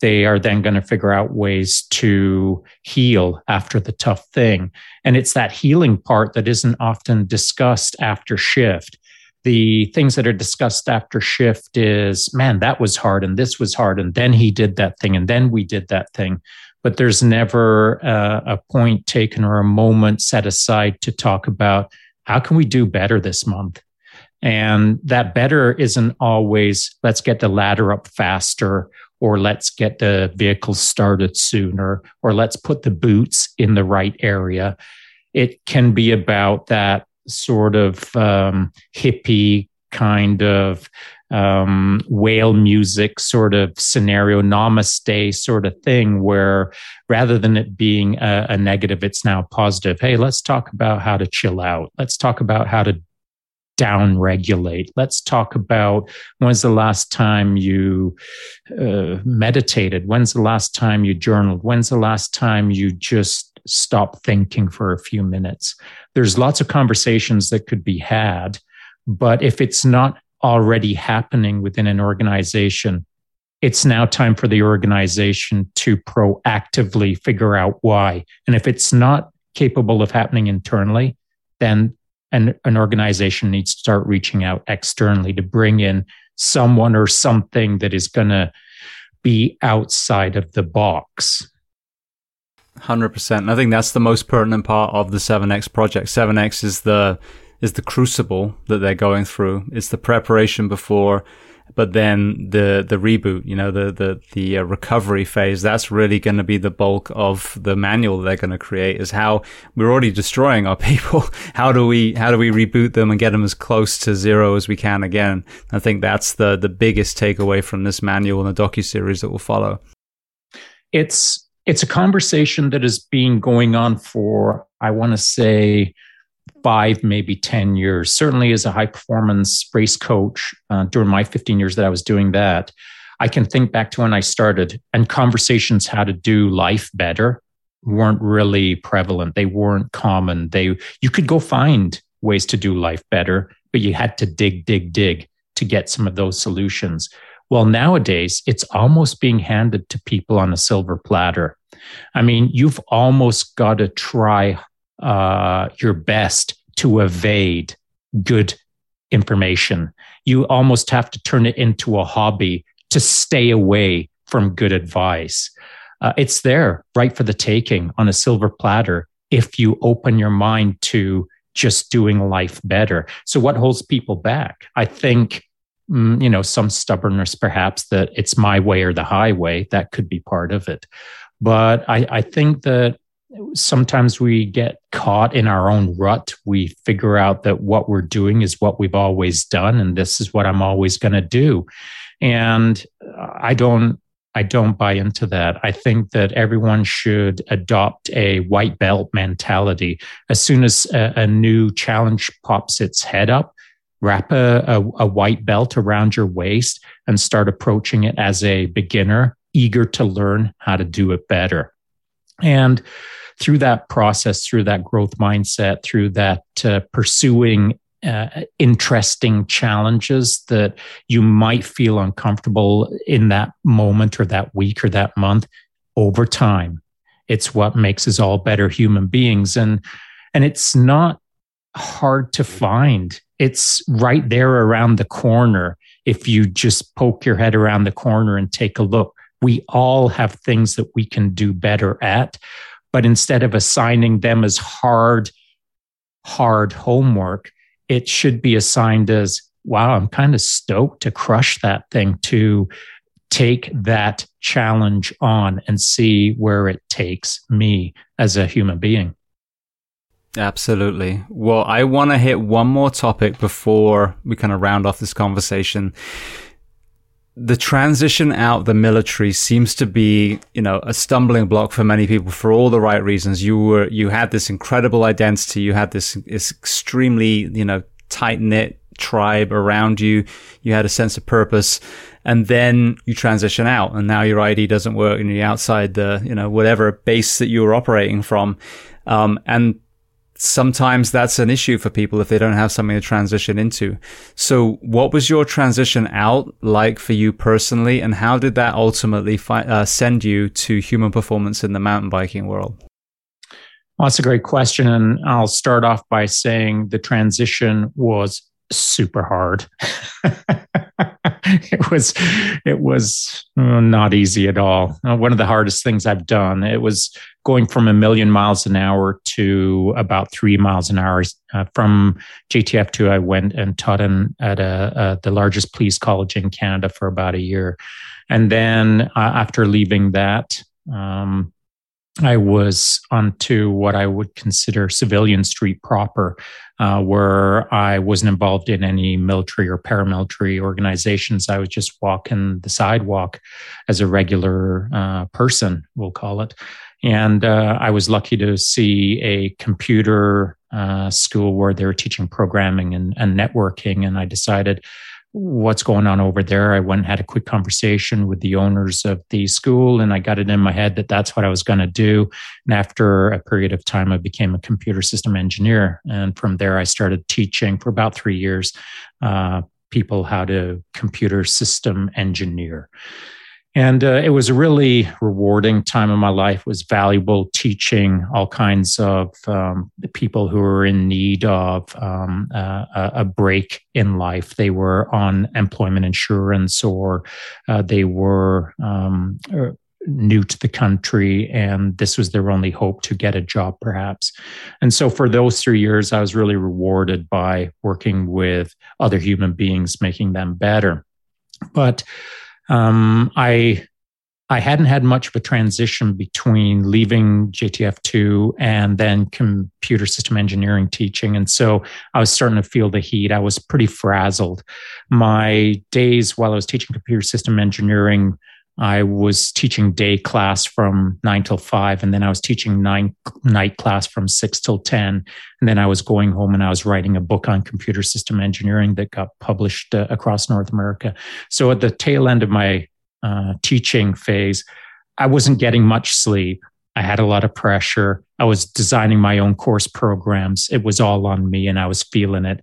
they are then going to figure out ways to heal after the tough thing. And it's that healing part that isn't often discussed after shift. The things that are discussed after shift is, man, that was hard and this was hard. And then he did that thing and then we did that thing. But there's never a, a point taken or a moment set aside to talk about how can we do better this month? And that better isn't always let's get the ladder up faster or let's get the vehicle started sooner, or let's put the boots in the right area. It can be about that sort of um, hippie kind of um, whale music sort of scenario, namaste sort of thing, where rather than it being a, a, negative, it's now positive. Hey, let's talk about how to chill out. Let's talk about how to down regulate. Let's talk about when's the last time you uh, meditated? When's the last time you journaled? When's the last time you just stopped thinking for a few minutes? There's lots of conversations that could be had, but if it's not already happening within an organization, it's now time for the organization to proactively figure out why. And if it's not capable of happening internally, then and an organization needs to start reaching out externally to bring in someone or something that is going to be outside of the box. 100%. I think that's the most pertinent part of the 7X project. 7X is the is the crucible that they're going through. It's the preparation before but then the the reboot, you know, the the the uh, recovery phase, that's really going to be the bulk of the manual they're going to create. Is how we're already destroying our [laughs] people. how do we how do we reboot them and get them as close to zero as we can again? I think that's the the biggest takeaway from this manual and the docu series that will follow. It's it's a conversation that has been going on for I want to say five, maybe 10 years. Certainly, as a high performance race coach uh, during my 15 years that I was doing that, I can think back to when I started and conversations how to do life better weren't really prevalent. They weren't common. They you could go find ways to do life better, but you had to dig, dig, dig to get some of those solutions. Well, nowadays it's almost being handed to people on a silver platter. I mean, you've almost got to try uh, your best to evade good information. You almost have to turn it into a hobby to stay away from good advice. Uh, it's there right for the taking on a silver platter if you open your mind to just doing life better. So, what holds people back? I think, mm, you know, some stubbornness perhaps that it's my way or the highway. That could be part of it. But I, I think that sometimes we get caught in our own rut. We figure out that what we're doing is what we've always done, and this is what I'm always going to do. And I don't I don't buy into that. I think that everyone should adopt a white belt mentality. As soon as a, a new challenge pops its head up, wrap a, a, a, white belt around your waist and start approaching it as a beginner, eager to learn how to do it better. And through that process, through that growth mindset, through that uh, pursuing uh, interesting challenges that you might feel uncomfortable in that moment or that week or that month over time it's what makes us all better human beings. And and it's not hard to find. It's right there around the corner. If you just poke your head around the corner and take a look we all have things that we can do better at but instead of assigning them as hard hard homework it should be assigned as wow, I'm kind of stoked to crush that thing, to take that challenge on and see where it takes me as a human being. Absolutely. Well, I want to hit one more topic before we kind of round off this conversation. The transition out the military seems to be, you know, a stumbling block for many people for all the right reasons. You were, you had this incredible identity. You had this, this extremely, you know, tight knit tribe around you. You had a sense of purpose and then you transition out and now your ID doesn't work and you're outside the, you know, whatever base that you were operating from. Um, and sometimes that's an issue for people if they don't have something to transition into. So what was your transition out like for you personally? And how did that ultimately fi- uh, send you to human performance in the mountain biking world? Well, that's a great question. And I'll start off by saying the transition was super hard. [laughs] [laughs] it was it was uh, not easy at all. Uh, one of the hardest things I've done. It was going from a million miles an hour to about three miles an hour. Uh, from JTF two, I went and taught in at a, the largest police college in Canada for about a year, and then uh, after leaving that. Um, I was onto what I would consider civilian street proper, uh, where I wasn't involved in any military or paramilitary organizations. I was just walking the sidewalk as a regular uh, person, we'll call it. And uh, I was lucky to see a computer uh, school where they were teaching programming and, and networking. And I decided, what's going on over there. I went and had a quick conversation with the owners of the school, and I got it in my head that that's what I was going to do. And after a period of time, I became a computer system engineer. And from there, I started teaching for about three years uh, people how to computer system engineer. And uh, it was a really rewarding time in my life. It was valuable teaching all kinds of um, people who were in need of um, uh, a break in life. They were on employment insurance or uh, they were um, er, new to the country and this was their only hope to get a job perhaps and so for those three years i was really rewarded by working with other human beings making them better but um, I I hadn't had much of a transition between leaving JTF2 and then computer system engineering teaching. And so I was starting to feel the heat. I was pretty frazzled. My days while I was teaching computer system engineering I was teaching day class from nine till five, and then I was teaching nine night class from six till 10. And then I was going home and I was writing a book on computer system engineering that got published uh, across North America. So at the tail end of my uh, teaching phase, I wasn't getting much sleep. I had a lot of pressure. I was designing my own course programs. It was all on me and I was feeling it.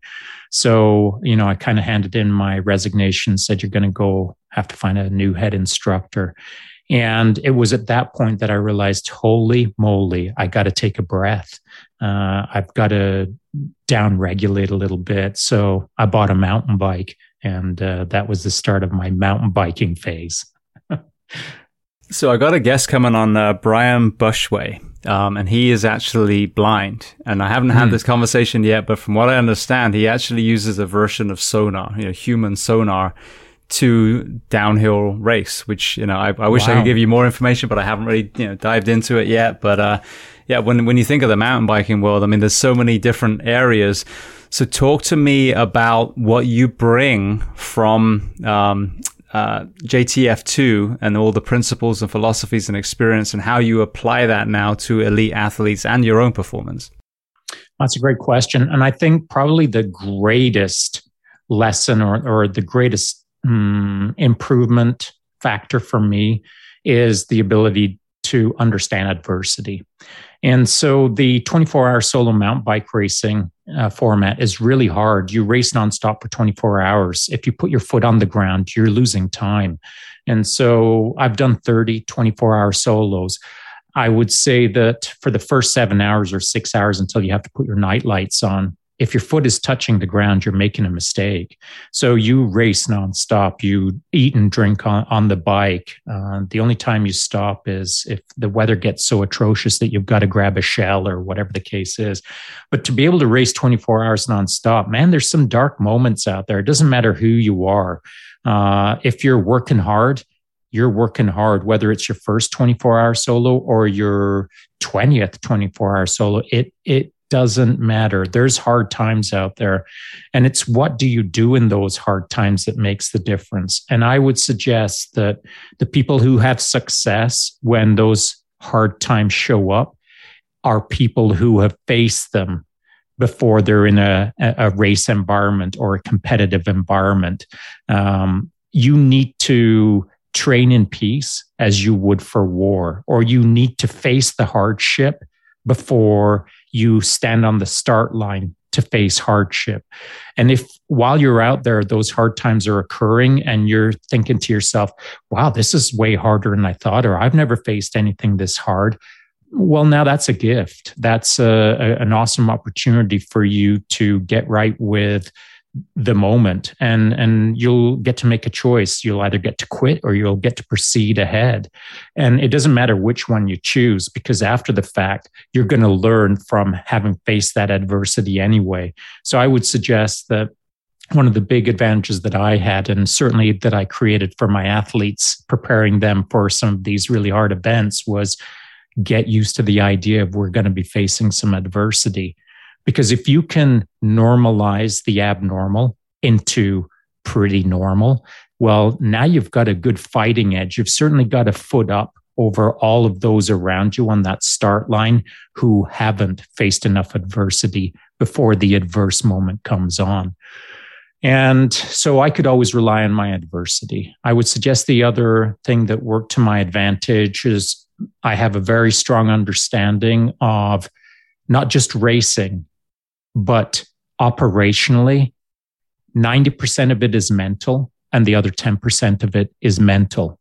So, you know, I kind of handed in my resignation, said, You're going to go have to find a new head instructor. And it was at that point that I realized, holy moly, I got to take a breath. Uh, I've got to down regulate a little bit. So I bought a mountain bike, and uh, that was the start of my mountain biking phase. [laughs] So I got a guest coming on uh, Brian Bushway, um, and he is actually blind. And I haven't had mm. this conversation yet, but from what I understand, he actually uses a version of sonar, you know, human sonar to downhill race, which, you know, I, I wish wow. I could give you more information, but I haven't really, you know, dived into it yet. But, uh, yeah, when, when you think of the mountain biking world, I mean, there's so many different areas. So talk to me about what you bring from, um, uh, JTF2 and all the principles and philosophies and experience and how you apply that now to elite athletes and your own performance? That's a great question. And I think probably the greatest lesson or, or the greatest um, improvement factor for me is the ability to understand adversity. And so the 24 hour solo mountain bike racing uh, format is really hard. You race nonstop for 24 hours. If you put your foot on the ground, you're losing time. And so I've done 30 24 hour solos. I would say that for the first seven hours or six hours until you have to put your night lights on, if your foot is touching the ground, you're making a mistake. So you race nonstop. You eat and drink on, on the bike. Uh, the only time you stop is if the weather gets so atrocious that you've got to grab a shell or whatever the case is. But to be able to race 24 hours nonstop, man, there's some dark moments out there. It doesn't matter who you are. Uh, if you're working hard, you're working hard, whether it's your first 24 hour solo or your 20th 24 hour solo, it, it doesn't matter. There's hard times out there. And it's what do you do in those hard times that makes the difference. And I would suggest that the people who have success when those hard times show up are people who have faced them before they're in a, a race environment or a competitive environment. Um, you need to train in peace as you would for war, or you need to face the hardship before you stand on the start line to face hardship. And if while you're out there, those hard times are occurring and you're thinking to yourself, wow, this is way harder than I thought, or I've never faced anything this hard. Well, now that's a gift. That's a, a, an awesome opportunity for you to get right with the moment. And and you'll get to make a choice. You'll either get to quit or you'll get to proceed ahead. And it doesn't matter which one you choose because after the fact you're going to learn from having faced that adversity anyway. So i would suggest that one of the big advantages that I had, and certainly that I created for my athletes, preparing them for some of these really hard events, was get used to the idea of we're going to be facing some adversity. Because if you can normalize the abnormal into pretty normal, well, now you've got a good fighting edge. You've certainly got a foot up over all of those around you on that start line who haven't faced enough adversity before the adverse moment comes on. And so I could always rely on my adversity. I would suggest the other thing that worked to my advantage is I have a very strong understanding of not just racing, but operationally, 90% of it is mental and the other 10% of it is mental.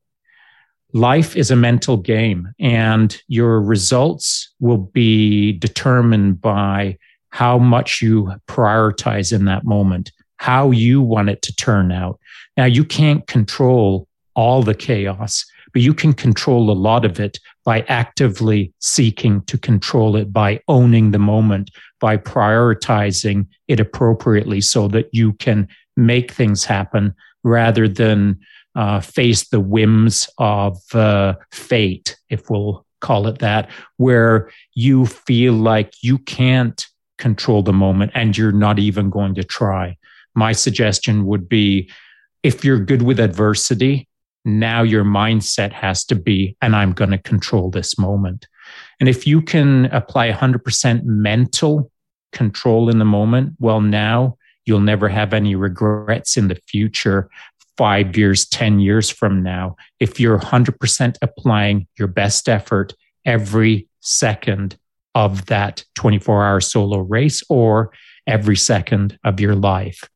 Life is a mental game and your results will be determined by how much you prioritize in that moment, how you want it to turn out. Now, you can't control all the chaos, but you can control a lot of it by actively seeking to control it, by owning the moment, by prioritizing it appropriately so that you can make things happen rather than uh, face the whims of uh, fate, if we'll call it that, where you feel like you can't control the moment and you're not even going to try. My suggestion would be if you're good with adversity, now your mindset has to be, and I'm going to control this moment. And if you can apply 100% mental control in the moment, well, now you'll never have any regrets in the future, five years, 10 years from now, if you're 100% applying your best effort every second of that 24 hour solo race or every second of your life.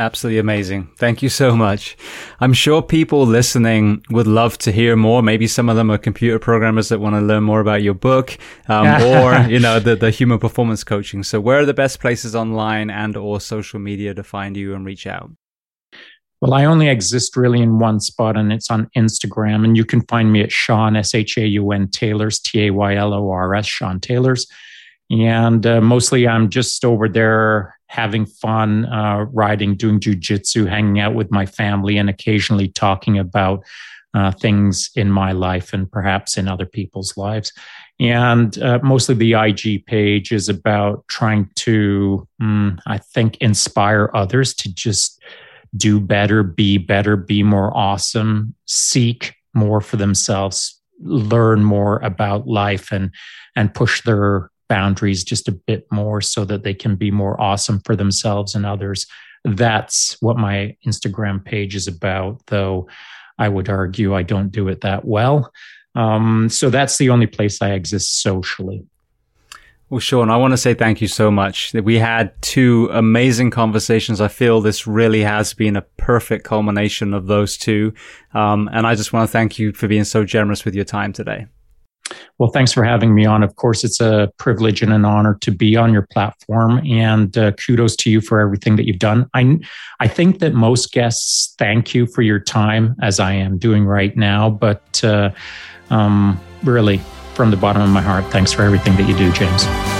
Absolutely amazing. Thank you so much. I'm sure people listening would love to hear more. Maybe some of them are computer programmers that want to learn more about your book, um, [laughs] or, you know, the, the human performance coaching. So where are the best places online and or social media to find you and reach out? Well, I only exist really in one spot and it's on Instagram and you can find me at Shaun, S-H-A-U-N Taylors, T-A-Y-L-O-R-S, Shaun Taylors. And uh, mostly I'm just over there having fun, uh, riding, doing jujitsu, hanging out with my family, and occasionally talking about uh, things in my life and perhaps in other people's lives. And uh, mostly the IG page is about trying to, mm, I think, inspire others to just do better, be better, be more awesome, seek more for themselves, learn more about life and and push their boundaries just a bit more so that they can be more awesome for themselves and others. That's what my Instagram page is about, though I would argue I don't do it that well. Um, so that's the only place I exist socially. Well, Shaun, I want to say thank you so much. We had two amazing conversations. I feel this really has been a perfect culmination of those two. Um, and I just want to thank you for being so generous with your time today. Well, thanks for having me on. Of course, it's a privilege and an honor to be on your platform, and uh, kudos to you for everything that you've done. I, I think that most guests thank you for your time, as I am doing right now. But uh, um, really, from the bottom of my heart, thanks for everything that you do, James.